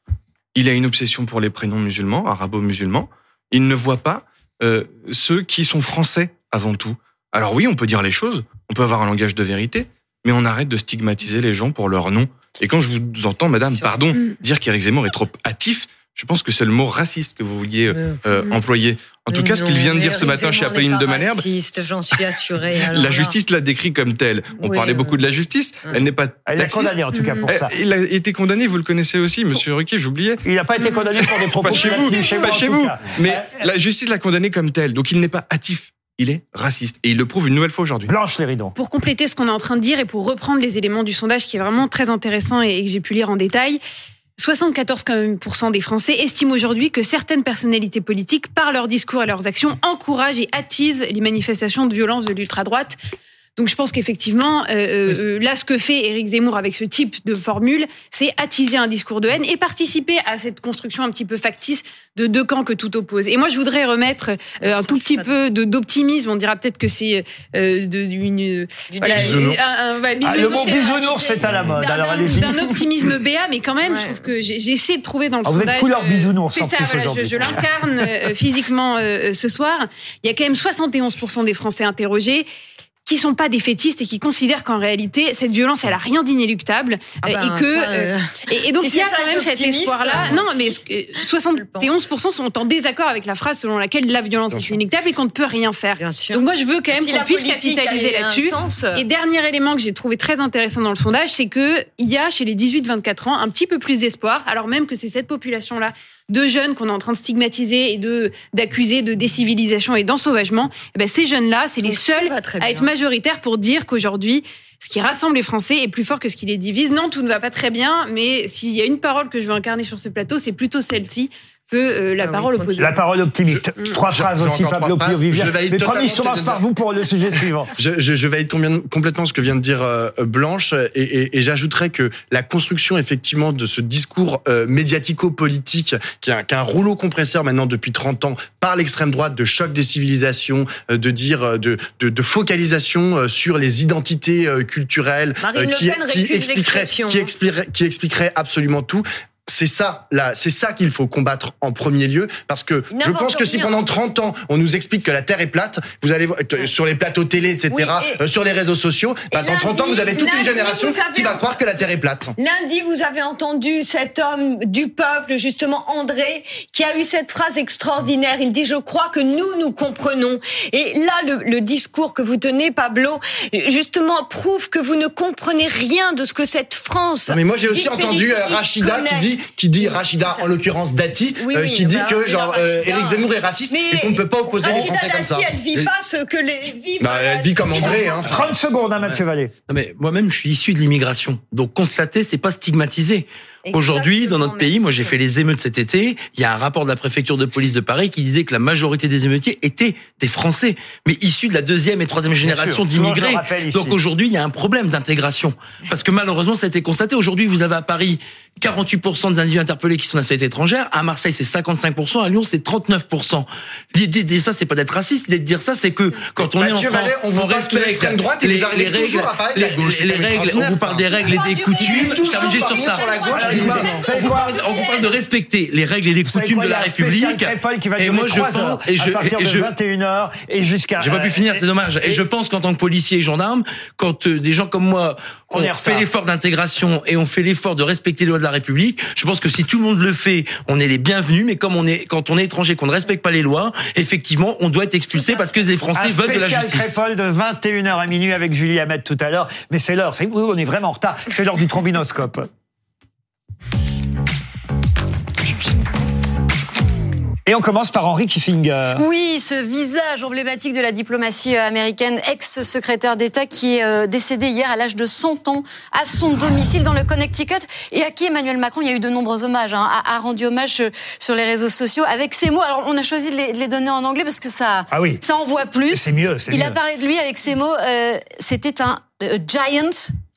Il a une obsession pour les prénoms musulmans, arabo-musulmans. Il ne voit pas euh, ceux qui sont français avant tout. Alors oui, on peut dire les choses, on peut avoir un langage de vérité, mais on arrête de stigmatiser les gens pour leur nom. Et quand je vous entends, madame, pardon, Mm. dire qu'Éric Zemmour est trop hâtif, je pense que c'est le mot raciste que vous vouliez euh, euh, Mm. employer. En tout cas, ce qu'il vient de dire ce matin chez Apolline de Malherbe, raciste, J'en suis assurée. alors la justice l'a décrit comme tel. On Oui, parlait euh, beaucoup de la justice. ouais. Elle n'est pas Elle l'a laxiste. condamné en tout cas pour ça. Il a été condamné, vous le connaissez aussi, monsieur Ruquier, j'oubliais. Il n'a pas été condamné pour des propos Pas chez vous, chez pas chez vous. Mais Euh, la justice l'a condamné comme tel. Donc il n'est pas hâtif, il est raciste. Et il le prouve une nouvelle fois aujourd'hui. Blanche Léridon. Pour compléter ce qu'on est en train de dire et pour reprendre les éléments du sondage qui est vraiment très intéressant et que j'ai pu lire en détail, 74 quand même pour cent des Français estiment aujourd'hui que certaines personnalités politiques, par leurs discours et leurs actions, encouragent et attisent les manifestations de violence de l'ultra-droite. Donc je pense qu'effectivement, euh, euh, euh, là, ce que fait Éric Zemmour avec ce type de formule, c'est attiser un discours de haine et participer à cette construction un petit peu factice de deux camps que tout oppose. Et moi, je voudrais remettre euh, un tout petit peu d'optimisme. On dira peut-être que c'est euh, de- d'une voilà, ouais, Ah, le mot bisounours, c'est- à la mode. Alors allez-y. d'un optimisme béat, mais quand même, je Ouais. trouve que j'ai essayé de trouver dans le Ah, vous êtes sondage. couleur bisounours, C'est en ça, plus, voilà, je, je l'incarne physiquement euh, ce soir. Il y a quand même 71% des Français interrogés qui sont pas des fétistes et qui considèrent qu'en réalité cette violence elle a rien d'inéluctable Ah euh, ben, et que ça, euh, euh, et, et donc si il y a quand même cet espoir là euh, non mais euh, 71% sont en désaccord avec la phrase selon laquelle la violence est inéluctable et qu'on ne peut rien faire. Bien sûr. donc moi je veux quand même qu'on la puisse capitaliser là-dessus. et dernier élément que j'ai trouvé très intéressant dans le sondage, c'est que il y a chez les 18-24 ans un petit peu plus d'espoir, alors même que c'est cette population-là de jeunes qu'on est en train de stigmatiser et de d'accuser de décivilisation et d'ensauvagement. Eh ben ces jeunes-là, c'est les seuls à être majoritaires pour dire qu'aujourd'hui ce qui rassemble les Français est plus fort que ce qui les divise. Non, tout ne va pas très bien, mais s'il y a une parole que je veux incarner sur ce plateau, c'est plutôt celle-ci que euh, la Ah oui, parole opposée. La parole optimiste. Je- trois phrases aussi, Pablo valide Mais promis, je ce que commence vient de par dire. vous pour le sujet suivant. Je, je, je valide combien, complètement ce que vient de dire euh, Blanche et, et, et j'ajouterais que la construction effectivement de ce discours euh, médiatico-politique qui a, qui a un rouleau compresseur maintenant depuis 30 ans par l'extrême droite de choc des civilisations, euh, de dire de, de, de focalisation euh, sur les identités euh, culturelles qui, qui expliquerait qui hein. expliquerait qui expliquerait absolument tout. C'est ça, là, c'est ça qu'il faut combattre en premier lieu, parce que je pense que si pendant 30 ans on nous explique que la Terre est plate, vous allez sur les plateaux télé, etc., Oui, et- euh, sur les réseaux sociaux, bah, dans 30 ans vous avez toute une génération avez- qui va croire que la Terre est plate. Lundi, vous avez entendu cet homme du peuple, justement André, qui a eu cette phrase extraordinaire. Il dit, je crois que nous, nous comprenons. Et là, le, le discours que vous tenez, Pablo, justement, prouve que vous ne comprenez rien de ce que cette France... Non, mais moi j'ai aussi entendu euh, Rachida qui connaît. Dit, qui dit Oui, Rachida en l'occurrence Dati, Oui, euh, oui, qui dit bah, que genre Rachida. euh, Éric Zemmour est raciste Mais et qu'on ne peut pas opposer les Rachida Français comme ça. Dati, elle vit pas ce que les vivent... Bah, elle vit comme André, hein. 30 secondes, hein, Mathieu Vallée. Non, mais moi-même, je suis issu de l'immigration. Donc, constater, c'est pas stigmatiser. Aujourd'hui, dans notre pays, moi, j'ai fait les émeutes cet été. Il y a un rapport de la préfecture de police de Paris qui disait que la majorité des émeutiers étaient des Français, mais issus de la deuxième et troisième génération d'immigrés. Donc aujourd'hui, il y a un problème d'intégration. Parce que malheureusement, ça a été constaté. Aujourd'hui, vous avez à Paris 48% des individus interpellés qui sont nationalité étrangère. À Marseille, c'est 55%. À Lyon, c'est 39%. L'idée de ça, c'est pas d'être raciste. L'idée de dire ça, c'est que quand on est en France, on vous parle de respecte l'extrême droite et vous arrivez toujours à parler de la les- gauche. C'est les règles, on vous parle des règles et des coutumes. Je toujours termine juste sur ça. On vous parle- savez on quoi on de respecter les règles et les coutumes de la République. Et moi, je 3 heures, pense, et je, à partir et de je, 21h et jusqu'à... j'ai pas pu finir, c'est dommage. Et je pense qu'en tant que policier et gendarme, quand euh, des gens comme moi On en fait l'effort d'intégration et ont fait l'effort de respecter les lois de la République, je pense que si tout le monde le fait, on est les bienvenus. Mais comme on est, quand on est étranger, qu'on ne respecte pas les lois, effectivement, on doit être expulsé parce que les Français Un veulent de la justice. Crépol de 21h à minuit avec Julie Hamet tout à l'heure. Mais c'est l'heure, c'est on est vraiment en retard. C'est l'heure du trombinoscope. Et on commence par Henry Kissinger. Oui, ce visage emblématique de la diplomatie américaine, ex-secrétaire d'État qui est euh, décédé hier à l'âge de 100 ans à son domicile dans le Connecticut et à qui Emmanuel Macron, il y a eu de nombreux hommages, hein, a, rendu hommage euh, sur les réseaux sociaux avec ces mots. Alors on a choisi de les, de les donner en anglais parce que ça, Ah oui. ça envoie plus. C'est mieux, Il mieux. a parlé de lui avec ces mots. euh, C'était un a giant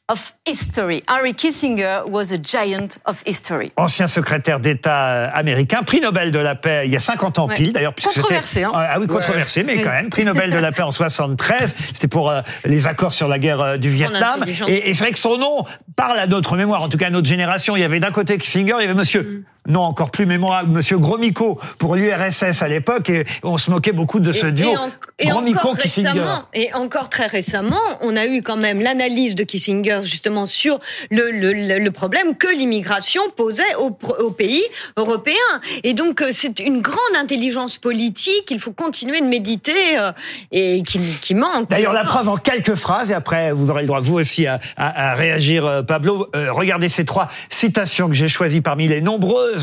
of history. Henry Kissinger was a giant of history. Ancien secrétaire d'État euh, américain, prix Nobel de la paix il y a 50 ans Ouais. pile d'ailleurs. Controversé, hein. Ah oui, controversé, mais quand même. Prix Nobel de la paix en 73. C'était pour euh, les accords sur la guerre euh, du Vietnam. Et, et c'est vrai que son nom parle à notre mémoire, en tout cas à notre génération. Il y avait d'un côté Kissinger, il y avait monsieur, non encore plus mémorable, monsieur Gromyko pour l'URSS à l'époque. Et on se moquait beaucoup de ce Et- duo. et en- et récemment, et encore très récemment, on a eu quand même l'analyse de Kissinger justement sur le, le, le, le problème que l'immigration posait aux, aux pays européens. Et donc euh, c'est une grande intelligence politique. Il faut continuer de méditer euh, et qui, qui manque. D'ailleurs, la preuve en quelques phrases, et après vous aurez le droit vous aussi à, à- à réagir, euh, Pablo. Euh, regardez ces trois citations que j'ai choisies parmi les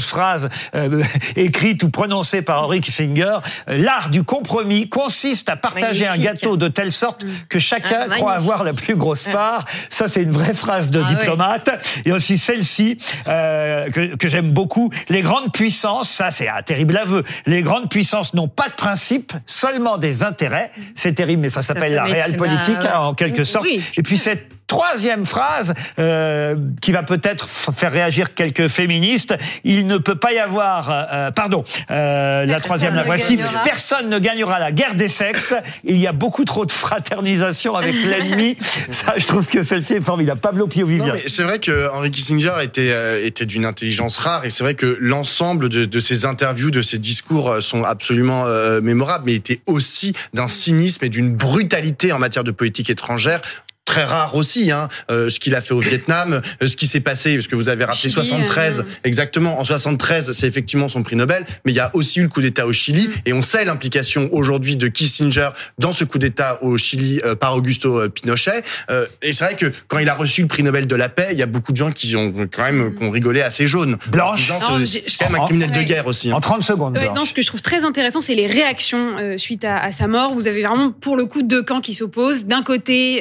phrases euh, écrites ou prononcées par Henry Kissinger. L'art du compromis consiste à partager Magnifique. un gâteau de telle sorte que chacun Ah, croit avoir la plus grosse part. Ça, c'est une vraie phrase de Ah, diplomate. Et aussi celle-ci euh, que, que j'aime beaucoup. Les grandes puissances, ça c'est un terrible aveu. Les grandes puissances n'ont pas de principe, seulement des intérêts. C'est terrible, mais ça s'appelle la réelle politique hein, en quelque sorte. Oui. Et puis cette troisième phrase euh, qui va peut-être faire réagir quelques féministes. Il ne peut pas y avoir, euh, euh, pardon, euh, la troisième, la voici. gagnera. Personne ne gagnera la guerre des sexes. Il y a beaucoup trop de fraternisation avec l'ennemi. Ça, je trouve que celle-ci est formidable. Pablo Pio Vivien. c'est vrai que Henry Kissinger était euh, était d'une intelligence rare et c'est vrai que l'ensemble de, de ses interviews, de ses discours euh, sont absolument euh, mémorables, mais il était aussi d'un cynisme et d'une brutalité en matière de politique étrangère très rare aussi, hein, euh, ce qu'il a fait au Vietnam, euh, ce qui s'est passé, parce que vous avez rappelé Chili, 73, euh, exactement, en 73, c'est effectivement son prix Nobel, mais il y a aussi eu le coup d'État au Chili, et on sait l'implication aujourd'hui de Kissinger dans ce coup d'État au Chili euh, par Augusto euh, Pinochet, Euh, et c'est vrai que quand il a reçu le prix Nobel de la paix, il y a beaucoup de gens qui ont quand même qui ont rigolé assez jaune. Blanche. C'est quand même un criminel de guerre aussi. hein. En 30 secondes. Ouais, non, ce que je trouve très intéressant, c'est les réactions euh, suite à, à sa mort. Vous avez vraiment, pour le coup, deux camps qui s'opposent. D'un côté,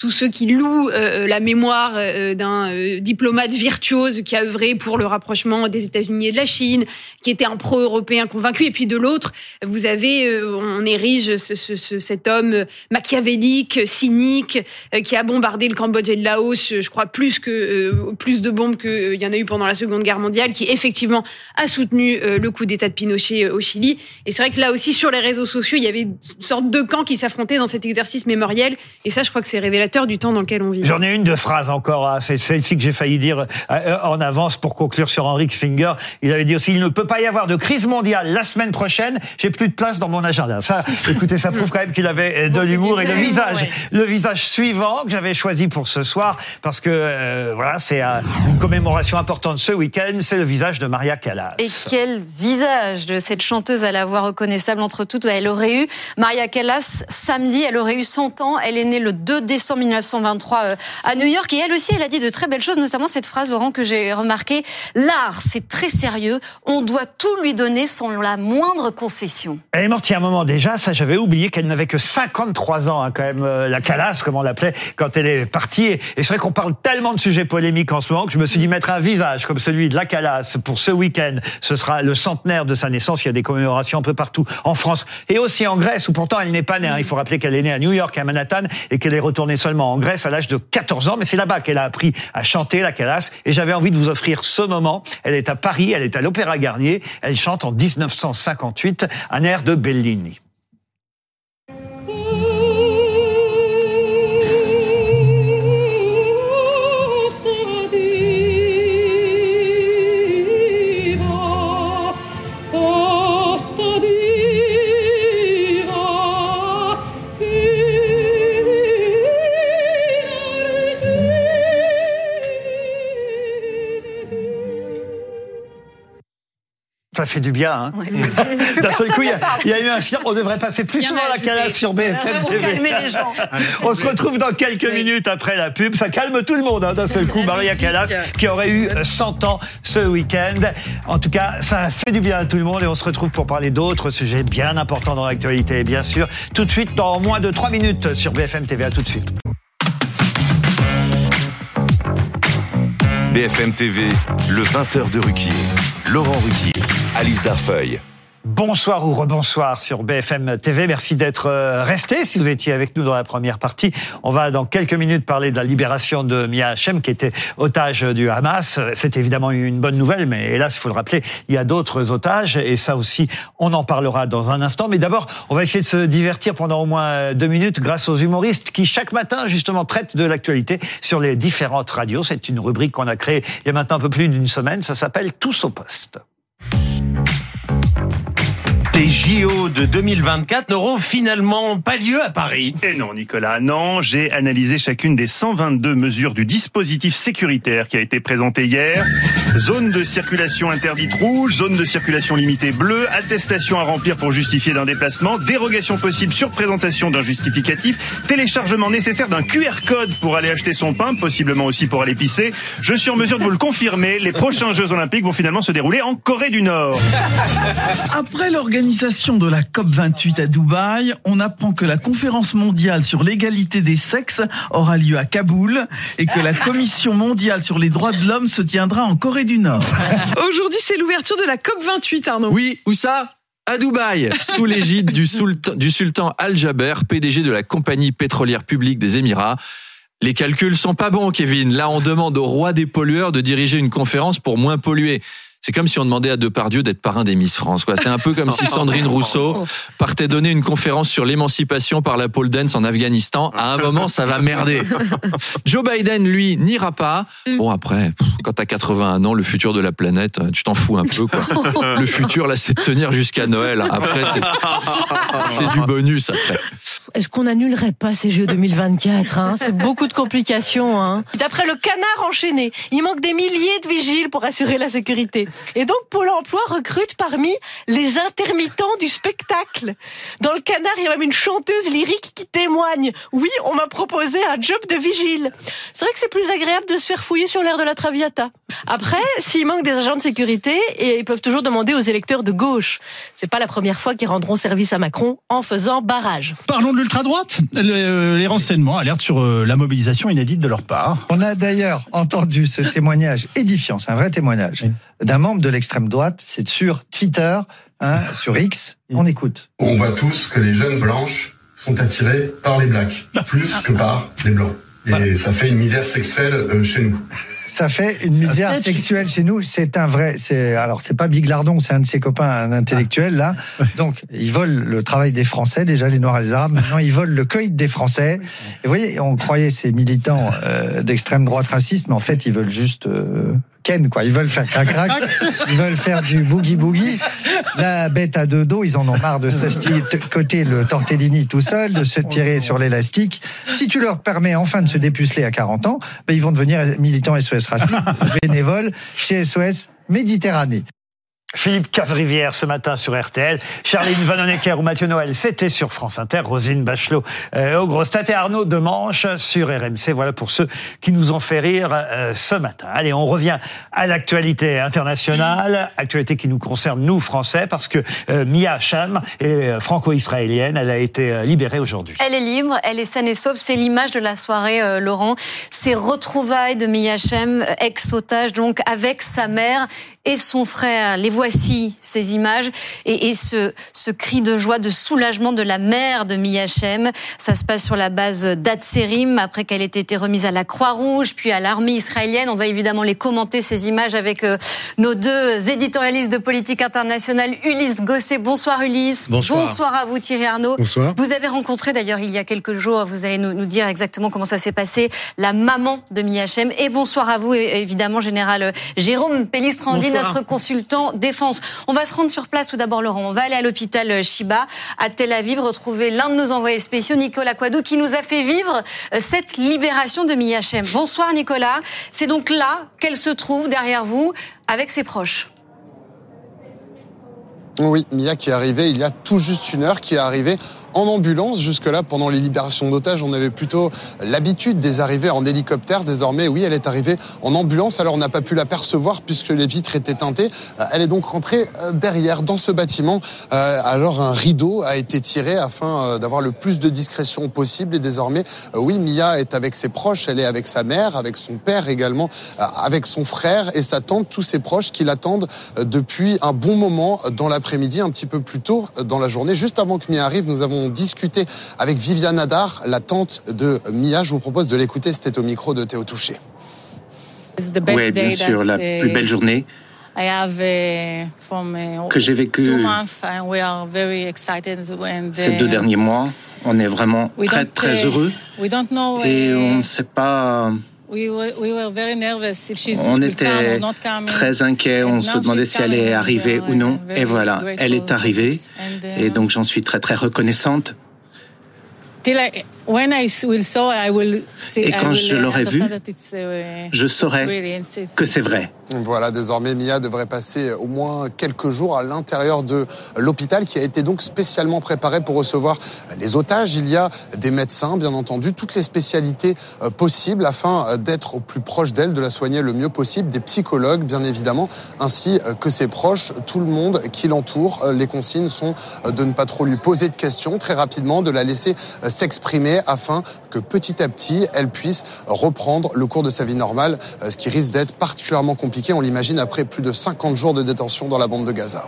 tous ceux qui louent euh, la mémoire euh, d'un euh, diplomate virtuose qui a œuvré pour le rapprochement des États-Unis et de la Chine, qui était un pro-européen convaincu. Et puis de l'autre, vous avez, euh, on érige ce, ce- ce- cet homme machiavélique, cynique, euh, qui a bombardé le Cambodge et le Laos, je crois plus que euh, plus de bombes qu'il y en a eu pendant la Seconde Guerre mondiale, qui effectivement a soutenu euh, le coup d'État de Pinochet euh, au Chili. Et c'est vrai que là aussi, sur les réseaux sociaux, il y avait une sorte de camps qui s'affrontaient dans cet exercice mémoriel. Et ça, je crois que c'est révélateur du temps dans lequel on vit. J'en ai une de phrase encore. hein. C'est celle-ci que j'ai failli dire euh, en avance pour conclure sur Henry Kissinger. Il avait dit aussi il ne peut pas y avoir de crise mondiale la semaine prochaine. J'ai plus de place dans mon agenda. Ça, écoutez, ça prouve quand même qu'il avait euh, de l'humour et le visage, ouais. le visage suivant que j'avais choisi pour ce soir parce que euh, voilà, c'est euh, une commémoration importante ce week-end. C'est le visage de Maria Callas. Et quel visage de cette chanteuse à la voix reconnaissable entre toutes. Elle aurait eu, Maria Callas, samedi, elle aurait eu 100 ans. Elle est née le 2 décembre 1923 euh, à New York. Et elle aussi, elle a dit de très belles choses, notamment cette phrase, Laurent, que j'ai remarqué. L'art, c'est très sérieux. On doit tout lui donner sans la moindre concession. Elle est morte il y a un moment déjà, ça j'avais oublié qu'elle n'avait que 53 ans, hein, quand même, euh, la calasse, comme on l'appelait, quand elle est partie. Et, et c'est vrai qu'on parle tellement de sujets polémiques en ce moment que je me suis dit mettre un visage comme celui de la calasse pour ce week-end. Ce sera le centenaire de sa naissance, il y a des commémorations un peu partout en France et aussi en Grèce, où pourtant elle n'est pas née. hein. Il faut rappeler qu'elle est née à New York, à Manhattan, et qu'elle est retournée seule en Grèce à l'âge de 14 ans, mais c'est là-bas qu'elle a appris à chanter la calasse. Et j'avais envie de vous offrir ce moment. Elle est à Paris, elle est à l'Opéra Garnier. Elle chante en 1958 un air de Bellini. Ça fait du bien. Hein D'un seul coup, il y, a, il y, a eu un silence. On devrait passer plus souvent la calasse sur BFM TV. calmer les gens. On se retrouve dans quelques minutes après la pub. Ça calme tout le monde hein, d'un seul coup. Maria Callas, qui aurait eu 100 ans ce week-end. En tout cas, ça a fait du bien à tout le monde et on se retrouve pour parler d'autres sujets bien importants dans l'actualité, bien sûr. Tout de suite, dans moins de 3 minutes sur BFM TV. À tout de suite. BFM TV, le 20h de Ruquier. Laurent Ruquier, Alice Darfeuille. Bonsoir ou rebonsoir sur BFM TV. Merci d'être euh, resté. Si vous étiez avec nous dans la première partie, on va dans quelques minutes parler de la libération de Mia Hachem qui était otage du Hamas. C'est évidemment une bonne nouvelle, mais hélas, il faut le rappeler, il y a d'autres otages et ça aussi, on en parlera dans un instant. Mais d'abord, on va essayer de se divertir pendant au moins deux minutes grâce aux humoristes qui chaque matin justement traitent de l'actualité sur les différentes radios. C'est une rubrique qu'on a créée il y a maintenant un peu plus d'une semaine. Ça s'appelle Tous au poste. Les JO de 2024 n'auront finalement pas lieu à Paris. Et non, Nicolas, non. J'ai analysé chacune des 122 mesures du dispositif sécuritaire qui a été présenté hier. Zone de circulation interdite rouge, zone de circulation limitée bleue, attestation à remplir pour justifier d'un déplacement, dérogation possible sur présentation d'un justificatif, téléchargement nécessaire d'un QR code pour aller acheter son pain, possiblement aussi pour aller pisser. Je suis en mesure de vous le confirmer, les prochains Jeux Olympiques vont finalement se dérouler en Corée du Nord. Après l'organisation de la COP28 à Dubaï, on apprend que la conférence mondiale sur l'égalité des sexes aura lieu à Kaboul et que la Commission mondiale sur les droits de l'homme se tiendra en Corée du Nord. Aujourd'hui, c'est l'ouverture de la COP28, Arnaud. Oui, où ça? À Dubaï, sous l'égide du sultan, du sultan Al-Jaber, PDG de la compagnie pétrolière publique des Émirats. Les calculs sont pas bons, Kevin. Là, on demande au roi des pollueurs de diriger une conférence pour moins polluer. C'est comme si on demandait à Depardieu d'être parrain des Miss France. Quoi. C'est un peu comme si Sandrine Rousseau partait donner une conférence sur l'émancipation par la pole dance en Afghanistan. À un moment, ça va merder. Joe Biden, lui, n'ira pas. Bon, après, quand t'as 81 ans, le futur de la planète, tu t'en fous un peu. Quoi. Le futur, là, c'est de tenir jusqu'à Noël. Après, c'est du bonus. Après. Est-ce qu'on n'annulerait pas ces Jeux 2024 hein? C'est beaucoup de complications. Hein. D'après le canard enchaîné, il manque des milliers de vigiles pour assurer la sécurité. Et donc Pôle Emploi recrute parmi les intermittents du spectacle. Dans le canard, il y a même une chanteuse lyrique qui témoigne. Oui, on m'a proposé un job de vigile. C'est vrai que c'est plus agréable de se faire fouiller sur l'air de la Traviata. Après, s'il manque des agents de sécurité, et ils peuvent toujours demander aux électeurs de gauche. C'est pas la première fois qu'ils rendront service à Macron en faisant barrage. Parlons de l'ultra-droite. Le, les renseignements alertent sur euh, la mobilisation inédite de leur part. On a d'ailleurs entendu ce témoignage édifiant, c'est un vrai témoignage, d'un membre de l'extrême droite, c'est sur Twitter, hein, sur X. On écoute. On voit tous que les jeunes blanches sont attirées par les blacks, plus que par les blancs. Et ça fait une misère sexuelle euh, chez nous. Ça fait une misère sexuelle chez nous. C'est un vrai. C'est alors c'est pas Big Lardon, c'est un de ses copains, un intellectuel là. Donc ils volent le travail des Français déjà les Noirs et les Arabes. Maintenant ils volent le coït des Français. Et vous voyez, on croyait ces militants euh, d'extrême droite raciste, mais en fait ils veulent juste euh, Ken, quoi. Ils veulent faire crac-crac, ils veulent faire du boogie-boogie. La bête à deux dos, ils en ont marre de côté le tortellini tout seul, de se tirer sur l'élastique. Si tu leur permets enfin de se dépuceler à 40 ans, ben ils vont devenir militants SOS Racing, bénévoles chez SOS Méditerranée. Philippe Cavrivière ce matin sur RTL, Charline Vanhoenacker ou Mathieu Noël, c'était sur France Inter, Rosine Bachelot euh, au Gros et Arnaud Demanche sur RMC. Voilà pour ceux qui nous ont fait rire euh, ce matin. Allez, on revient à l'actualité internationale, actualité qui nous concerne nous Français, parce que euh, Mia Cham est franco-israélienne, elle a été libérée aujourd'hui. Elle est libre, elle est saine et sauve. C'est l'image de la soirée, Laurent. Ces retrouvailles de Mia Chem, ex-otage donc avec sa mère et son frère. Les voici, ces images, et, et ce, ce cri de joie, de soulagement de la mère de Miachem. Ça se passe sur la base d'Atserim, après qu'elle ait été remise à la Croix-Rouge, puis à l'armée israélienne. On va évidemment les commenter, ces images, avec euh, nos deux éditorialistes de politique internationale, Ulysse Gosset. Bonsoir Ulysse. Bonsoir. Bonsoir à vous Thierry Arnaud. Bonsoir. Vous avez rencontré d'ailleurs il y a quelques jours, vous allez nous, nous dire exactement comment ça s'est passé, la maman de Miachem. Et bonsoir à vous, évidemment, général Jérôme Pellistrandi, Notre consultant défense. On va se rendre sur place tout d'abord, Laurent. On va aller à l'hôpital Shiba à Tel Aviv, retrouver l'un de nos envoyés spéciaux, Nicolas Quadou, qui nous a fait vivre euh, cette libération de Miachem. Bonsoir Nicolas. C'est donc là qu'elle se trouve derrière vous avec ses proches. Oui, Mia qui est arrivée il y a tout juste une heure, qui est arrivée en ambulance. Jusque-là, pendant les libérations d'otages, on avait plutôt l'habitude des arrivées en hélicoptère. Désormais, oui, elle est arrivée en ambulance. Alors, on n'a pas pu l'apercevoir puisque les vitres étaient teintées. Euh, Elle est donc rentrée euh, derrière, dans ce bâtiment. Euh, Alors, un rideau a été tiré afin d'avoir le plus de discrétion possible. Et désormais, oui, Mia est avec ses proches. Elle est avec sa mère, avec son père également, avec son frère et sa tante. Tous ses proches qui l'attendent depuis un bon moment dans l'après-midi, un petit peu plus tôt dans la journée. Juste avant que Mia arrive, nous avons discuté avec Viviane Hadar, la tante de Mia. Je vous propose de l'écouter. C'était au micro de Théo Touché. Oui, bien sûr, la plus belle journée que j'ai vécue ces deux derniers mois. On est vraiment très, très heureux et on ne sait pas. On était très inquiets, on se demandait si elle allait arriver ou non. Et voilà, elle est arrivée. Et donc j'en suis très très reconnaissante. Et quand je l'aurai vu, je saurai que c'est vrai. Voilà, désormais, Mia devrait passer au moins quelques jours à l'intérieur de l'hôpital qui a été donc spécialement préparé pour recevoir les otages. Il y a des médecins, bien entendu, toutes les spécialités euh, possibles afin euh, d'être au plus proche d'elle, de la soigner le mieux possible, des psychologues, bien évidemment, ainsi euh, que ses proches, tout le monde qui l'entoure. Les consignes sont de ne pas trop lui poser de questions, très rapidement, de la laisser euh, afin que petit à petit, elle puisse reprendre le cours de sa vie normale, euh, ce qui risque d'être particulièrement compliqué, on l'imagine, après plus de 50 jours de détention dans la bande de Gaza.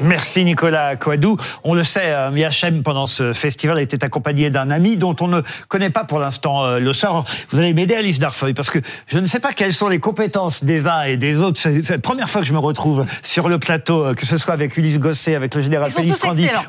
Merci Nicolas Coadou. On le sait, euh, Miachem, pendant ce festival, était accompagné d'un ami dont on ne connaît pas pour l'instant euh, le sort. Vous allez m'aider, Alice Darfeuille, parce que je ne sais pas quelles sont les compétences des uns et des autres. C'est la première fois que je me retrouve sur le plateau, euh, que ce soit avec Ulysse Gosset, avec le général Félix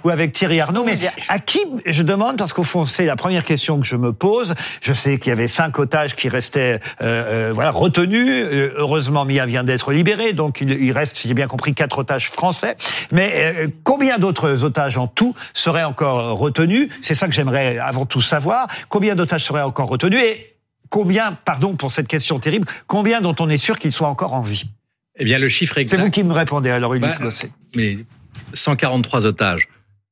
ou avec Thierry Arnaud. Mais à qui je demande, parce qu'au fond, c'est la première question que je me pose. Je sais qu'il y avait cinq otages qui restaient euh, euh, voilà, retenus. Euh, heureusement, Mia vient d'être libérée, donc il, il reste, si j'ai bien compris, quatre otages français. Mais euh, combien d'autres otages en tout seraient encore retenus? C'est ça que j'aimerais avant tout savoir. Combien d'otages seraient encore retenus? Et combien, pardon pour cette question terrible, combien dont on est sûr qu'ils soient encore en vie? Eh bien, le chiffre exact. C'est vous qui me répondez alors, Ulysse Bah, Gosset. Mais 143 otages.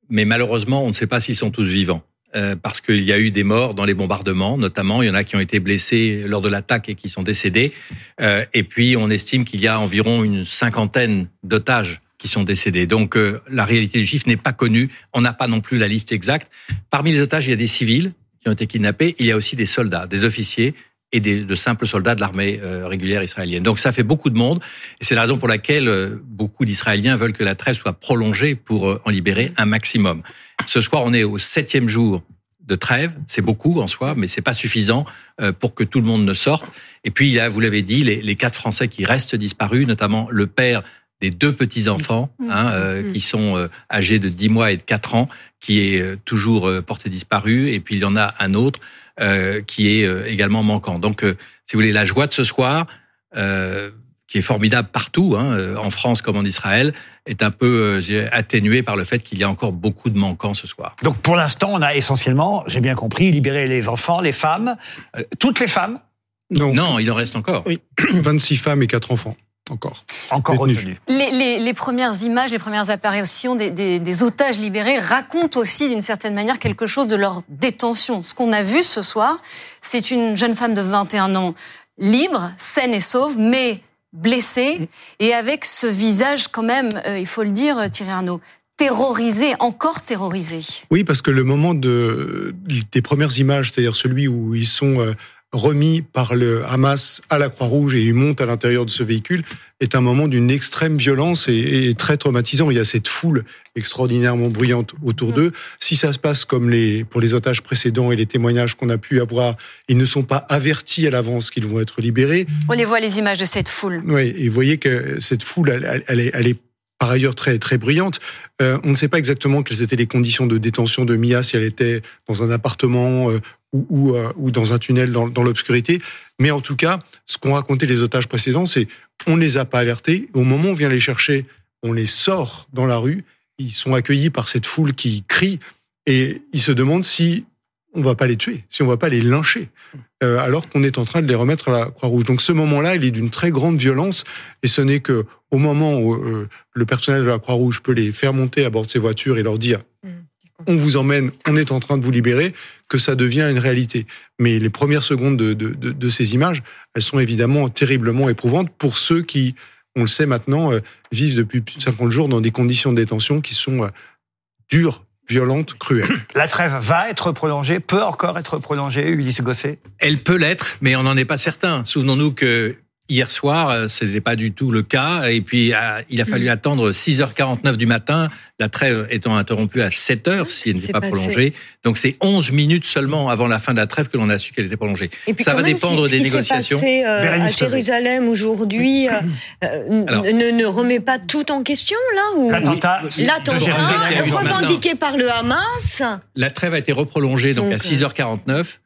Mais malheureusement, on ne sait pas s'ils sont tous vivants. Euh, parce qu'il y a eu des morts dans les bombardements, notamment. Il y en a qui ont été blessés lors de l'attaque et qui sont décédés. Euh, et puis, on estime qu'il y a environ une cinquantaine d'otages qui sont décédés. Donc, euh, la réalité du chiffre n'est pas connue. On n'a pas non plus la liste exacte. Parmi les otages, il y a des civils qui ont été kidnappés. Il y a aussi des soldats, des officiers et des, de simples soldats de l'armée euh, régulière israélienne. Donc ça fait beaucoup de monde, et c'est la raison pour laquelle euh, beaucoup d'Israéliens veulent que la trêve soit prolongée pour euh, en libérer un maximum. Ce soir, on est au septième jour de trêve, c'est beaucoup en soi, mais c'est pas suffisant euh, pour que tout le monde ne sorte. Et puis il y a, vous l'avez dit, les, les quatre Français qui restent disparus, notamment le père des deux petits enfants hein, euh, qui sont euh, âgés de 10 mois et de 4 ans, qui est euh, toujours euh, porté disparu, et puis il y en a un autre euh, qui est euh, également manquant. Donc, euh, si vous voulez, la joie de ce soir, euh, qui est formidable partout, hein, en France comme en Israël, est un peu euh, atténuée par le fait qu'il y a encore beaucoup de manquants ce soir. Donc pour l'instant, on a essentiellement, j'ai bien compris, libéré les enfants, les femmes, euh, toutes les femmes? Non, il en reste encore. Oui, 26 femmes et 4 enfants, encore. Encore retenus. Les, les- les premières images, les premières apparitions des, des- des otages libérés racontent aussi d'une certaine manière quelque chose de leur détention. Ce qu'on a vu ce soir, c'est une jeune femme de 21 ans libre, saine et sauve, mais blessée et avec ce visage quand même, euh, il faut le dire Thierry Arnaud, terrorisé, encore terrorisé. Oui, parce que le moment de, des premières images, c'est-à-dire celui où ils sont euh, remis par le Hamas à la Croix-Rouge et ils montent à l'intérieur de ce véhicule est un moment d'une extrême violence et, très traumatisant. Il y a cette foule extraordinairement bruyante autour d'eux. Si ça se passe comme les, pour les otages précédents et les témoignages qu'on a pu avoir, ils ne sont pas avertis à l'avance qu'ils vont être libérés. On les voit les images de cette foule. Oui, et vous voyez que cette foule, elle, est, elle est par ailleurs très très bruyante. Euh, on ne sait pas exactement quelles étaient les conditions de détention de Mia, si elle était dans un appartement euh, ou, euh, ou, dans un tunnel dans, dans l'obscurité. Mais en tout cas, ce qu'ont raconté les otages précédents, c'est on ne les a pas alertés. Au moment où on vient les chercher, on les sort dans la rue. Ils sont accueillis par cette foule qui crie et ils se demandent si on va pas les tuer, si on va pas les lyncher, euh, alors qu'on est en train de les remettre à la Croix-Rouge. Donc ce moment-là, il est d'une très grande violence, et ce n'est que au moment où euh, le personnel de la Croix-Rouge peut les faire monter à bord de ses voitures et leur dire on vous emmène, on est en train de vous libérer, que ça devient une réalité. Mais les premières secondes de, de, de, de ces images, elles sont évidemment terriblement éprouvantes pour ceux qui, on le sait maintenant, euh, vivent depuis plus de 50 jours dans des conditions de détention qui sont dures, violente, cruelle. La trêve va être prolongée, peut encore être prolongée, Ulysse Gosset? Elle peut l'être, mais on n'en est pas certain. Souvenons-nous que hier soir, euh, ce n'était pas du tout le cas. Et puis, euh, il a fallu mm. attendre 6h49 du matin, la trêve étant interrompue à 7h si elle n'était pas prolongée. Donc, c'est 11 minutes seulement avant la fin de la trêve que l'on a su qu'elle était prolongée. Ça va dépendre des négociations. Passé, euh, à Jérusalem aujourd'hui ne, ne, remet pas tout en question, là L'attentat revendiqué par le Hamas. La trêve a été reprolongée donc, donc à 6h49.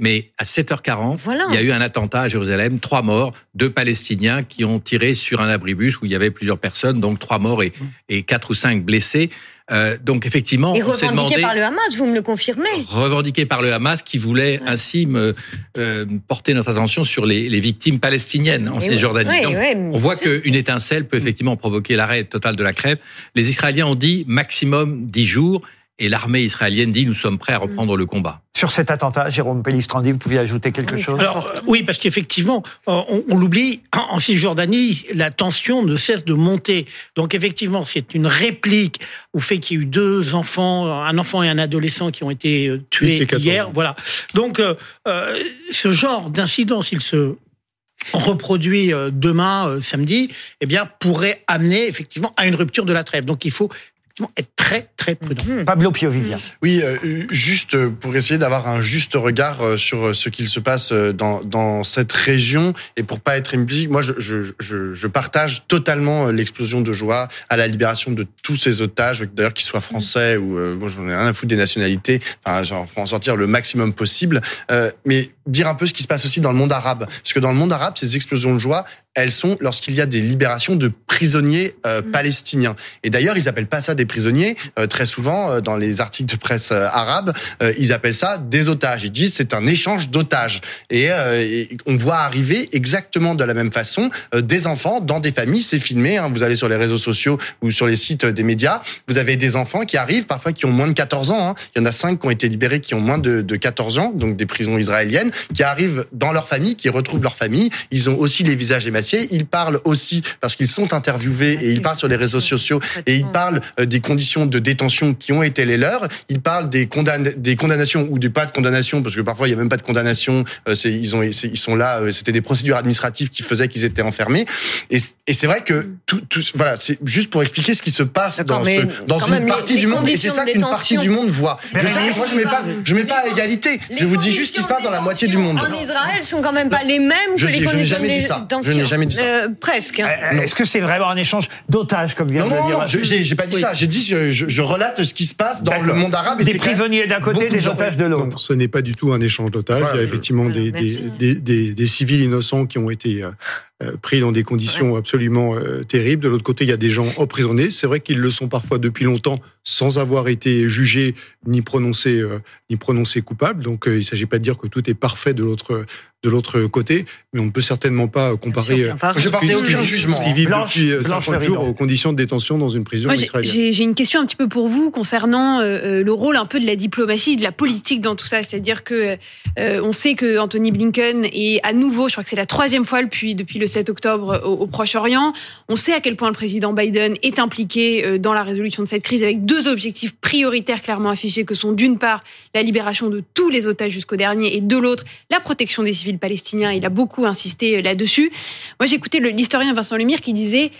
Mais à 7h40, il y a eu un attentat à Jérusalem, trois morts, deux Palestiniens qui ont tiré sur un abribus où il y avait plusieurs personnes, donc trois morts et, et quatre ou cinq blessés. Euh, donc effectivement, et revendiqué par le Hamas, vous me le confirmez Revendiqué par le Hamas qui voulait ainsi me, euh, porter notre attention sur les, les victimes palestiniennes en Cisjordanie. on voit qu'une étincelle peut effectivement provoquer l'arrêt total de la crève. Les Israéliens ont dit maximum dix jours et l'armée israélienne dit nous sommes prêts à reprendre le combat. Sur cet attentat, Jérôme Pellistrandi, vous pouviez ajouter quelque chose Alors oui, parce qu'effectivement, euh, on, l'oublie, en Cisjordanie, la tension ne cesse de monter. Donc effectivement, c'est une réplique au fait qu'il y a eu deux enfants, un enfant et un adolescent qui ont été euh, tués hier. Voilà. Donc euh, ce genre d'incident, s'il se reproduit demain, samedi, eh bien, pourrait amener effectivement à une rupture de la trêve. Donc il faut être très très prudent. Mhm. Pablo Piovivia. Oui, euh, juste pour essayer d'avoir un juste regard euh, sur euh, ce qu'il se passe dans, dans cette région et pour pas être implicite, moi je, je, je, je partage totalement l'explosion de joie à la libération de tous ces otages, d'ailleurs qu'ils soient français ou moi j'en ai rien à foutre des nationalités, enfin genre, faut en sortir le maximum possible, mais dire un peu ce qui se passe aussi dans le monde arabe, parce que dans le monde arabe ces explosions de joie, elles sont lorsqu'il y a des libérations de prisonniers euh, mm. palestiniens. Et d'ailleurs, ils appellent pas ça des prisonniers. Euh, très souvent, euh, dans les articles de presse arabes, ils appellent ça des otages. Ils disent c'est un échange d'otages. Et, on voit arriver exactement de la même façon des enfants dans des familles. C'est filmé. Hein. vous allez sur les réseaux sociaux ou sur les sites des médias. Vous avez des enfants qui arrivent, parfois qui ont moins de 14 ans. Hein. Il y en a cinq qui ont été libérés qui ont moins de, de 14 ans, donc des prisons israéliennes, qui arrivent dans leur famille, qui retrouvent leur famille. Ils ont aussi les visages émaciés ils parlent aussi, parce qu'ils sont interviewés et ils parlent sur les réseaux sociaux, et ils parlent euh, des conditions de détention qui ont été les leurs. Ils parlent des, des condamnations ou des pas de condamnation, parce que parfois il n'y a même pas de condamnation. Euh, ils, ont, ils sont là, euh, c'était des procédures administratives qui faisaient qu'ils étaient enfermés. Et, et c'est vrai que tout, tout voilà, c'est juste pour expliquer ce qui se passe dans, ce, dans une partie du monde. Et c'est ça qu'une partie du monde voit. Je sais que moi je mets pas, je mets pas à égalité. Je vous dis juste ce qui se passe dans la moitié du monde. En Israël sont quand même pas les mêmes que les conditions Euh, presque. Hein. Euh, est-ce que c'est vraiment un échange d'otages, comme vient de le dire Non, j'ai pas dit ça. J'ai dit, je, je, relate ce qui se passe dans le monde arabe. Et des prisonniers d'un côté, des otages de l'autre. Ce n'est pas du tout un échange d'otages. Il y a effectivement des, des, des, des, civils innocents qui ont été euh, euh, pris dans des conditions absolument euh, terribles. De l'autre côté, il y a des gens emprisonnés. C'est vrai qu'ils le sont parfois depuis longtemps sans avoir été jugés ni prononcés, euh, ni prononcés coupables. Donc, il ne s'agit pas de dire que tout est parfait de l'autre de l'autre côté, mais on ne peut certainement pas comparer. Sûr, Je partais aucun jugement. Ce qu'ils vivent Blanche- depuis euh, Blanche 50 jours aux conditions de détention dans une prison Moi, j'ai- israélienne. j'ai j'ai une question un petit peu pour vous concernant euh, euh, le rôle un peu de la diplomatie, de la politique dans tout ça. C'est-à-dire que euh, on sait que Anthony Blinken est à nouveau, je crois que c'est la troisième fois depuis depuis le 7 octobre au, Proche-Orient. On sait à quel point le président Biden est impliqué euh, dans la résolution de cette crise avec deux objectifs prioritaires clairement affichés que sont d'une part la libération de tous les otages jusqu'au dernier et de l'autre la protection des civils palestiniens. Il a beaucoup insisté euh, là-dessus. Moi, j'écoutais l'historien Vincent Lemire qui disait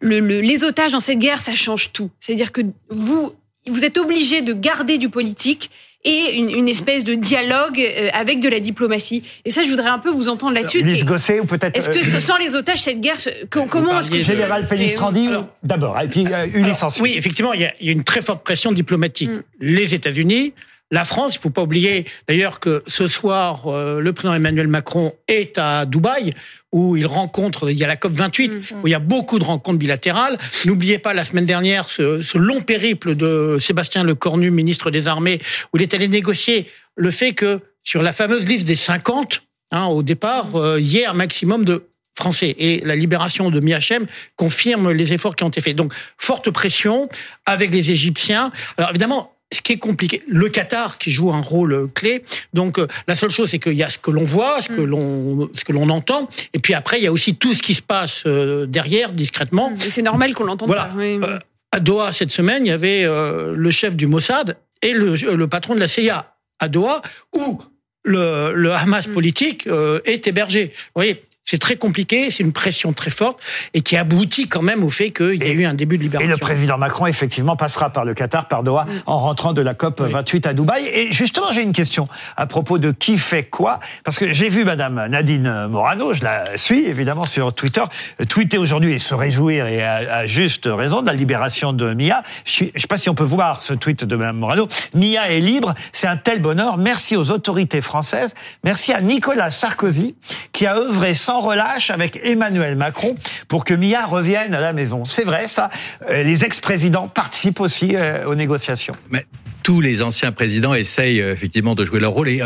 le- le- les otages dans cette guerre, ça change tout. C'est-à-dire que vous, vous êtes obligé de garder du politique et une, une espèce de dialogue euh, avec de la diplomatie. Et ça, je voudrais un peu vous entendre là-dessus. Gosset ou peut-être. Est-ce que euh, ce- sans les otages, cette guerre, comment est-ce que Général Pellistrandi d'abord, et puis euh, Ulysse Alors, ensuite. oui, effectivement, il y, a, il y a une très forte pression diplomatique. Mm. Les États-Unis, la France, il faut pas oublier d'ailleurs que ce soir, euh, le président Emmanuel Macron est à Dubaï où il rencontre, il y a la COP 28, où il y a beaucoup de rencontres bilatérales. N'oubliez pas la semaine dernière ce, ce long périple de Sébastien Lecornu, ministre des Armées, où il est allé négocier le fait que sur la fameuse liste des 50, hein, au départ, euh, il y ait un maximum de français. Et la libération de Miachem confirme les efforts qui ont été faits. Donc, forte pression avec les Égyptiens. Alors, évidemment, ce qui est compliqué, le Qatar qui joue un rôle clé. Donc, euh, la seule chose, c'est qu'il y a ce que l'on voit, ce que l'on, ce que l'on entend. Et puis après, il y a aussi tout ce qui se passe euh, derrière, discrètement. Et c'est normal qu'on l'entende Voilà. pas. oui. Euh, à Doha, cette semaine, il y avait euh, le chef du Mossad et le, le patron de la CIA à Doha, où le, le Hamas politique euh, est hébergé. Vous voyez, c'est très compliqué, c'est une pression très forte et qui aboutit quand même au fait qu'il y a eu un début de Et libération. le président Macron, effectivement, passera par le Qatar, par Doha, en rentrant de la COP 28 à Dubaï. Et justement, j'ai une question à propos de qui fait quoi. Parce que j'ai vu Madame Nadine Morano, je la suis évidemment sur Twitter, tweeter aujourd'hui et se réjouir, et à, juste raison, de la libération de Mia. Je je sais pas si on peut voir ce tweet de Madame Morano. Mia est libre, c'est un tel bonheur. Merci aux autorités françaises. Merci à Nicolas Sarkozy, qui a œuvré sans relâche avec Emmanuel Macron pour que Mia revienne à la maison. C'est vrai, ça. Euh, Les ex-présidents participent aussi euh, aux négociations. Mais tous les anciens présidents essayent euh, effectivement de jouer leur rôle. Et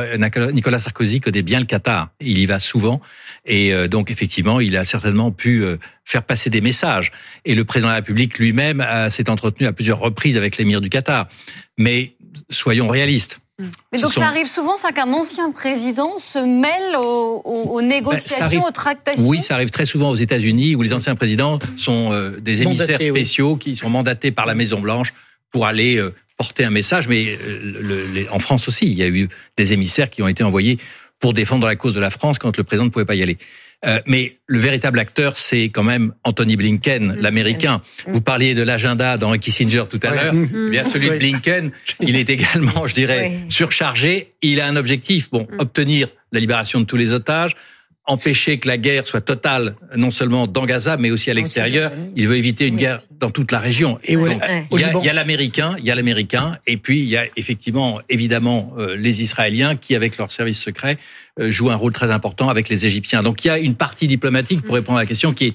Nicolas- Sarkozy connaît bien le Qatar. Il y va souvent. Et donc, effectivement, il a certainement pu faire passer des messages. Et le président de la République lui-même s'est entretenu à plusieurs reprises avec l'émir du Qatar. Mais soyons réalistes. Mais donc sont- ça arrive souvent, ça qu'un ancien président se mêle aux, aux- aux Ben, négociations, arrive- aux tractations. Oui, ça arrive très souvent aux États-Unis où les anciens présidents sont euh, des émissaires oui. spéciaux qui sont mandatés par la Maison Blanche pour aller euh, porter un message. Mais euh, le- les- en France aussi, il y a eu des émissaires qui ont été envoyés pour défendre la cause de la France quand le président ne pouvait pas y aller. Euh, mais le véritable acteur, c'est quand même Anthony Blinken, l'Américain. Vous parliez de l'agenda dans Kissinger tout à l'heure. Eh bien, celui de. Blinken, il est également, je dirais, surchargé. Il a un objectif, bon, obtenir la libération de tous les otages, empêcher que la guerre soit totale, non seulement dans Gaza, mais aussi à l'extérieur. Il veut éviter une guerre dans toute la région. Et au- Donc, il y a- l'américain, il y a l'américain, et puis il y a effectivement, évidemment, euh, les Israéliens qui, avec leurs services secrets, euh, jouent un rôle très important avec les Égyptiens. Donc il y a une partie diplomatique pour répondre à la question qui est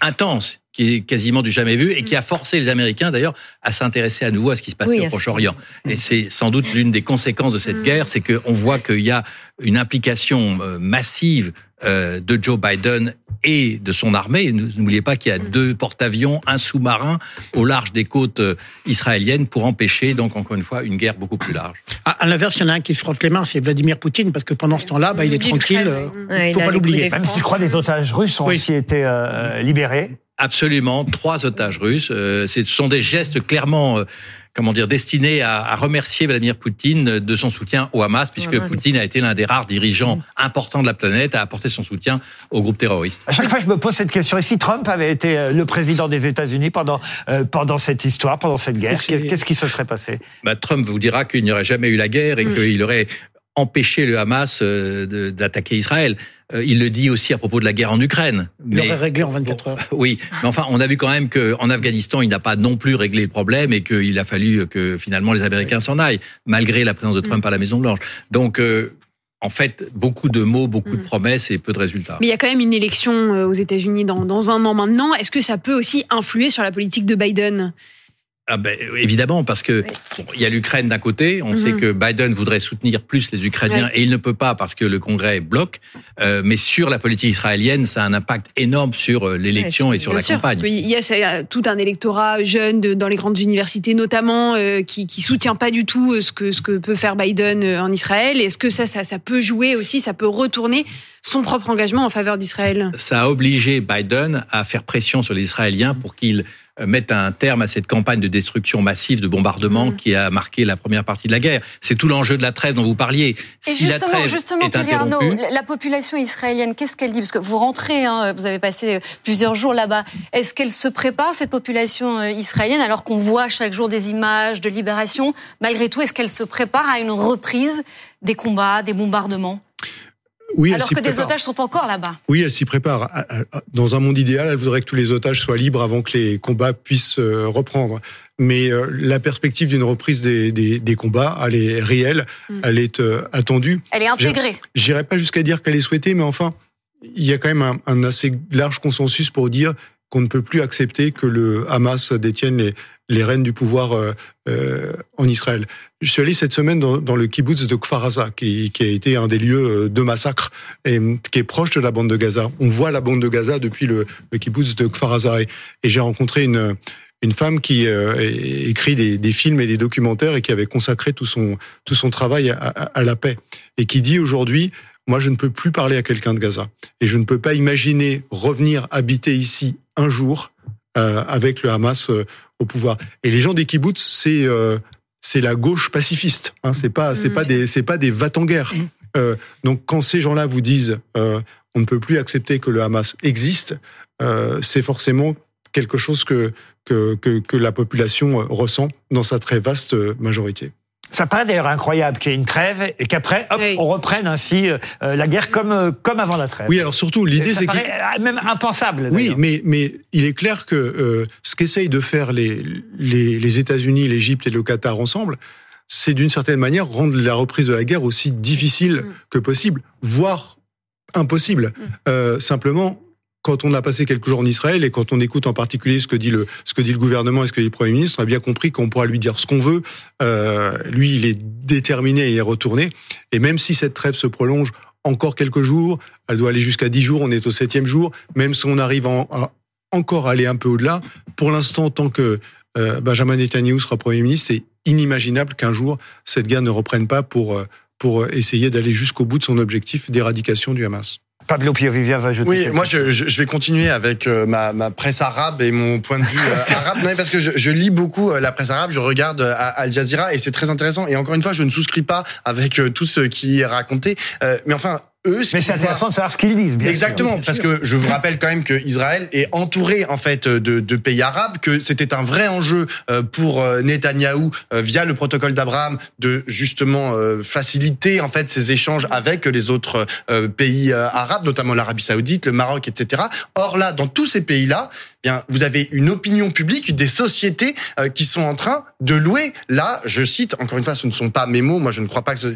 intense, qui est quasiment du jamais vu et qui a forcé les Américains d'ailleurs à s'intéresser à nouveau à ce qui se passait Oui, au Proche-Orient. Et c'est sans doute l'une des conséquences de cette guerre, c'est qu'on voit qu'il y a une implication euh, massive euh, de Joe Biden et de son armée. N'oubliez pas qu'il y a deux porte-avions, un sous-marin au large des côtes euh, israéliennes pour empêcher donc encore une fois une guerre beaucoup plus large. À, à l'inverse, il y en a un qui se frotte les mains, c'est Vladimir Poutine, parce que pendant ce temps-là, bah, il est tranquille. euh, Ouais, Il faut il pas l'oublier. Même si je crois des otages russes ont Oui. aussi été euh, libérés. Absolument, trois otages russes. Euh, ce sont des gestes clairement, euh, comment dire, destinés à, à remercier Vladimir Poutine de son soutien au Hamas, puisque. Poutine a été l'un des rares dirigeants importants de la planète à apporter son soutien au groupe terroriste. À chaque fois, je me pose cette question. Et si Trump avait été euh, le président des États-Unis pendant euh, pendant cette histoire, pendant cette guerre, qu'est-ce qui se serait passé? Bah, Trump vous dira qu'il n'y aurait jamais eu la guerre et qu'il aurait empêché le Hamas euh, d'attaquer Israël. Euh, Il le dit aussi à propos de la guerre en Ukraine. Il l'aurait réglé en 24 heures. Oui, mais enfin, on a vu quand même qu'en Afghanistan, il n'a pas non plus réglé le problème et qu'il a fallu que finalement les Américains s'en aillent, malgré la présence de Trump à la Maison Blanche. Donc, euh, en fait, beaucoup de mots, beaucoup de promesses et peu de résultats. Mais il y a quand même une élection euh, aux États-Unis dans, dans un an maintenant. Est-ce que ça peut aussi influer sur la politique de Biden? Ah ben, évidemment, parce que il y a l'Ukraine d'un côté. On sait Mhm. que Biden voudrait soutenir plus les Ukrainiens et il ne peut pas parce que le Congrès bloque. Euh, mais sur la politique israélienne, ça a un impact énorme sur euh, l'élection et sur la sûr. campagne. Oui, Il y a a tout un électorat jeune de- dans les grandes universités notamment euh, qui, qui soutient pas du tout euh, ce que ce que peut faire Biden euh, en Israël. Est-ce que ça, ça ça peut jouer aussi, ça peut retourner son propre engagement en faveur d'Israël? Ça a obligé Biden à faire pression sur les Israéliens pour qu'ils euh, mettent un terme à cette campagne de destruction massive, de bombardement qui a marqué la première partie de la guerre. C'est tout l'enjeu de la trêve dont vous parliez. Et si la justement, justement, est Thierry Arnaud, la- la population israélienne, qu'est-ce qu'elle dit? Parce que vous rentrez, hein, vous avez passé plusieurs jours là-bas. Est-ce qu'elle se prépare, cette population euh, israélienne, alors qu'on voit chaque jour des images de libération? Malgré tout, est-ce qu'elle se prépare à une reprise des combats, des bombardements? Oui, elle Alors s'y que des prépare. otages sont encore là-bas. Oui, elle s'y prépare. Dans un monde idéal, elle voudrait que tous les otages soient libres avant que les combats puissent euh, reprendre. Mais euh, la perspective d'une reprise des, des, des combats, elle est réelle, elle est euh, attendue. Elle est intégrée. J'irai pas jusqu'à dire qu'elle est souhaitée, mais enfin, il y a quand même un, un assez large consensus pour dire qu'on ne peut plus accepter que le Hamas détienne les, les rênes du pouvoir euh, euh, en Israël. Je suis allé cette semaine dans, dans le kibbutz de Kfar Aza, qui, qui a été un des lieux euh, de massacre et euh, qui est proche de la bande de Gaza. On voit la bande de Gaza depuis le, le kibbutz de Kfar Aza. Et, et j'ai rencontré une, une femme qui euh, écrit des, des films et des documentaires et qui avait consacré tout son, tout son travail à, à- à la paix. Et qui dit aujourd'hui, moi, je ne peux plus parler à quelqu'un de Gaza. Et je ne peux pas imaginer revenir habiter ici un jour euh, avec le Hamas euh, au pouvoir. Et les gens des kibbutz, c'est euh, c'est la gauche pacifiste. Hein, c'est pas c'est Mm, pas des c'est pas des va en guerre. Euh, donc quand ces gens-là vous disent euh, on ne peut plus accepter que le Hamas existe, euh, c'est forcément quelque chose que que, que que la population ressent dans sa très vaste majorité. Ça paraît d'ailleurs incroyable qu'il y ait une trêve et qu'après, hop, on reprenne ainsi euh, la guerre comme, euh, comme avant la trêve. Oui, alors surtout, l'idée, c'est paraît euh, même impensable. Oui, d'ailleurs. mais, mais il est clair que euh, ce qu'essayent de faire les, les, les États-Unis, l'Égypte et le Qatar ensemble, c'est d'une certaine manière rendre la reprise de la guerre aussi difficile que possible, voire impossible. Euh, simplement, quand on a passé quelques jours en Israël et quand on écoute en particulier ce que dit le, ce que dit le gouvernement et ce que dit le Premier ministre, on a bien compris qu'on pourra lui dire ce qu'on veut. Euh, lui, il est déterminé à y retourner. Et même si cette trêve se prolonge encore quelques jours, elle doit aller jusqu'à dix jours, on est au septième jour, même si on arrive en- à encore aller un peu au-delà, pour l'instant, tant que euh, Benjamin Netanyahu sera Premier ministre, c'est inimaginable qu'un jour, cette guerre ne reprenne pas pour, euh, pour essayer d'aller jusqu'au bout de son objectif d'éradication du Hamas. Pablo Piovivia va ajouter. Oui, moi je, je, vais continuer avec euh, ma, ma presse arabe et mon point de vue euh, arabe. Non, parce que je, je lis beaucoup euh, la presse arabe, je regarde Al Jazeera et c'est très intéressant. Et encore une fois, je ne souscris pas avec tout ce qui est raconté. Mais enfin, eux, Mais c'est intéressant de savoir ce qu'ils disent, bien. Exactement, parce que je vous rappelle quand même que Israël est entouré en fait de, de pays arabes, que c'était un vrai enjeu euh, pour euh, Netanyahou euh, via le protocole d'Abraham de justement faciliter en fait ces échanges avec les autres pays arabes, notamment l'Arabie Saoudite, le Maroc, etc. Or là, dans tous ces pays-là, bien vous avez une opinion publique, des sociétés euh, qui sont en train de louer. Là, je cite encore une fois, ce ne sont pas mes mots. Moi, je ne crois pas que ce...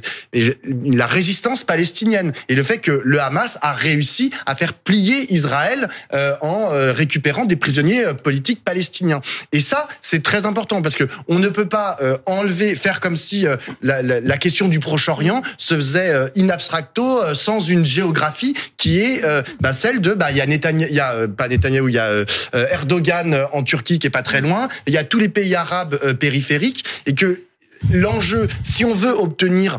la résistance palestinienne et le fait que le Hamas a réussi à faire plier Israël euh, en euh, récupérant des prisonniers politiques palestiniens. Et ça, c'est très important parce que on ne peut pas enlever, faire comme si la, la- la question du Proche-Orient se faisait in abstracto, sans une géographie qui est bah, celle de, bah, il y a Netanya- il y a pas Netanyahou, il y a Erdogan euh, en Turquie qui est pas très loin, il y a tous les pays arabes euh, périphériques. Et que l'enjeu, si on veut obtenir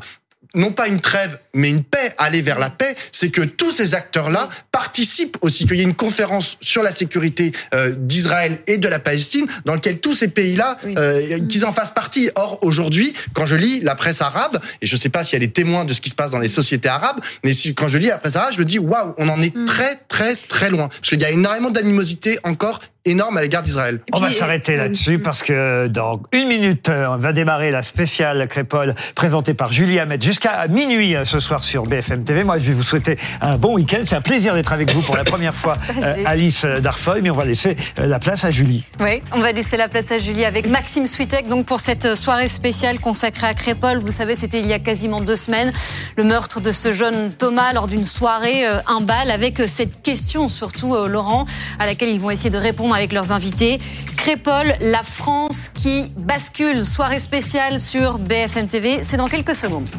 non pas une trêve, mais une paix, aller vers la paix, c'est que tous ces acteurs-là participent aussi, qu'il y ait une conférence sur la sécurité euh, d'Israël et de la Palestine, dans lequel tous ces pays-là, euh, qu'ils en fassent partie. Or, aujourd'hui, quand je lis la presse arabe, et je ne sais pas si elle est témoin de ce qui se passe dans les sociétés arabes, mais si, quand je lis la presse arabe, je me dis, waouh, on en est très, très, très loin. Parce qu'il y a énormément d'animosité encore énorme à l'égard d'Israël. On va s'arrêter là-dessus parce que dans une minute, euh, va démarrer la spéciale Crépole présentée par Julie Hamet jusqu'à minuit euh, ce soir sur BFM TV. Moi, je vais vous souhaiter un bon week-end. C'est un plaisir d'être avec vous pour la première fois, euh, Alice Darfoy, mais on va laisser euh, la place à Julie. Oui, on va laisser la place à Julie avec Maxime Switek donc pour cette soirée spéciale consacrée à Crépole. Vous savez, c'était il y a quasiment deux semaines le meurtre de ce jeune Thomas lors d'une soirée, euh, un bal, avec euh, cette question surtout, euh, Laurent, à laquelle ils vont essayer de répondre avec leurs invités. Crépol, la France qui bascule. Soirée spéciale sur BFM TV, c'est dans quelques secondes.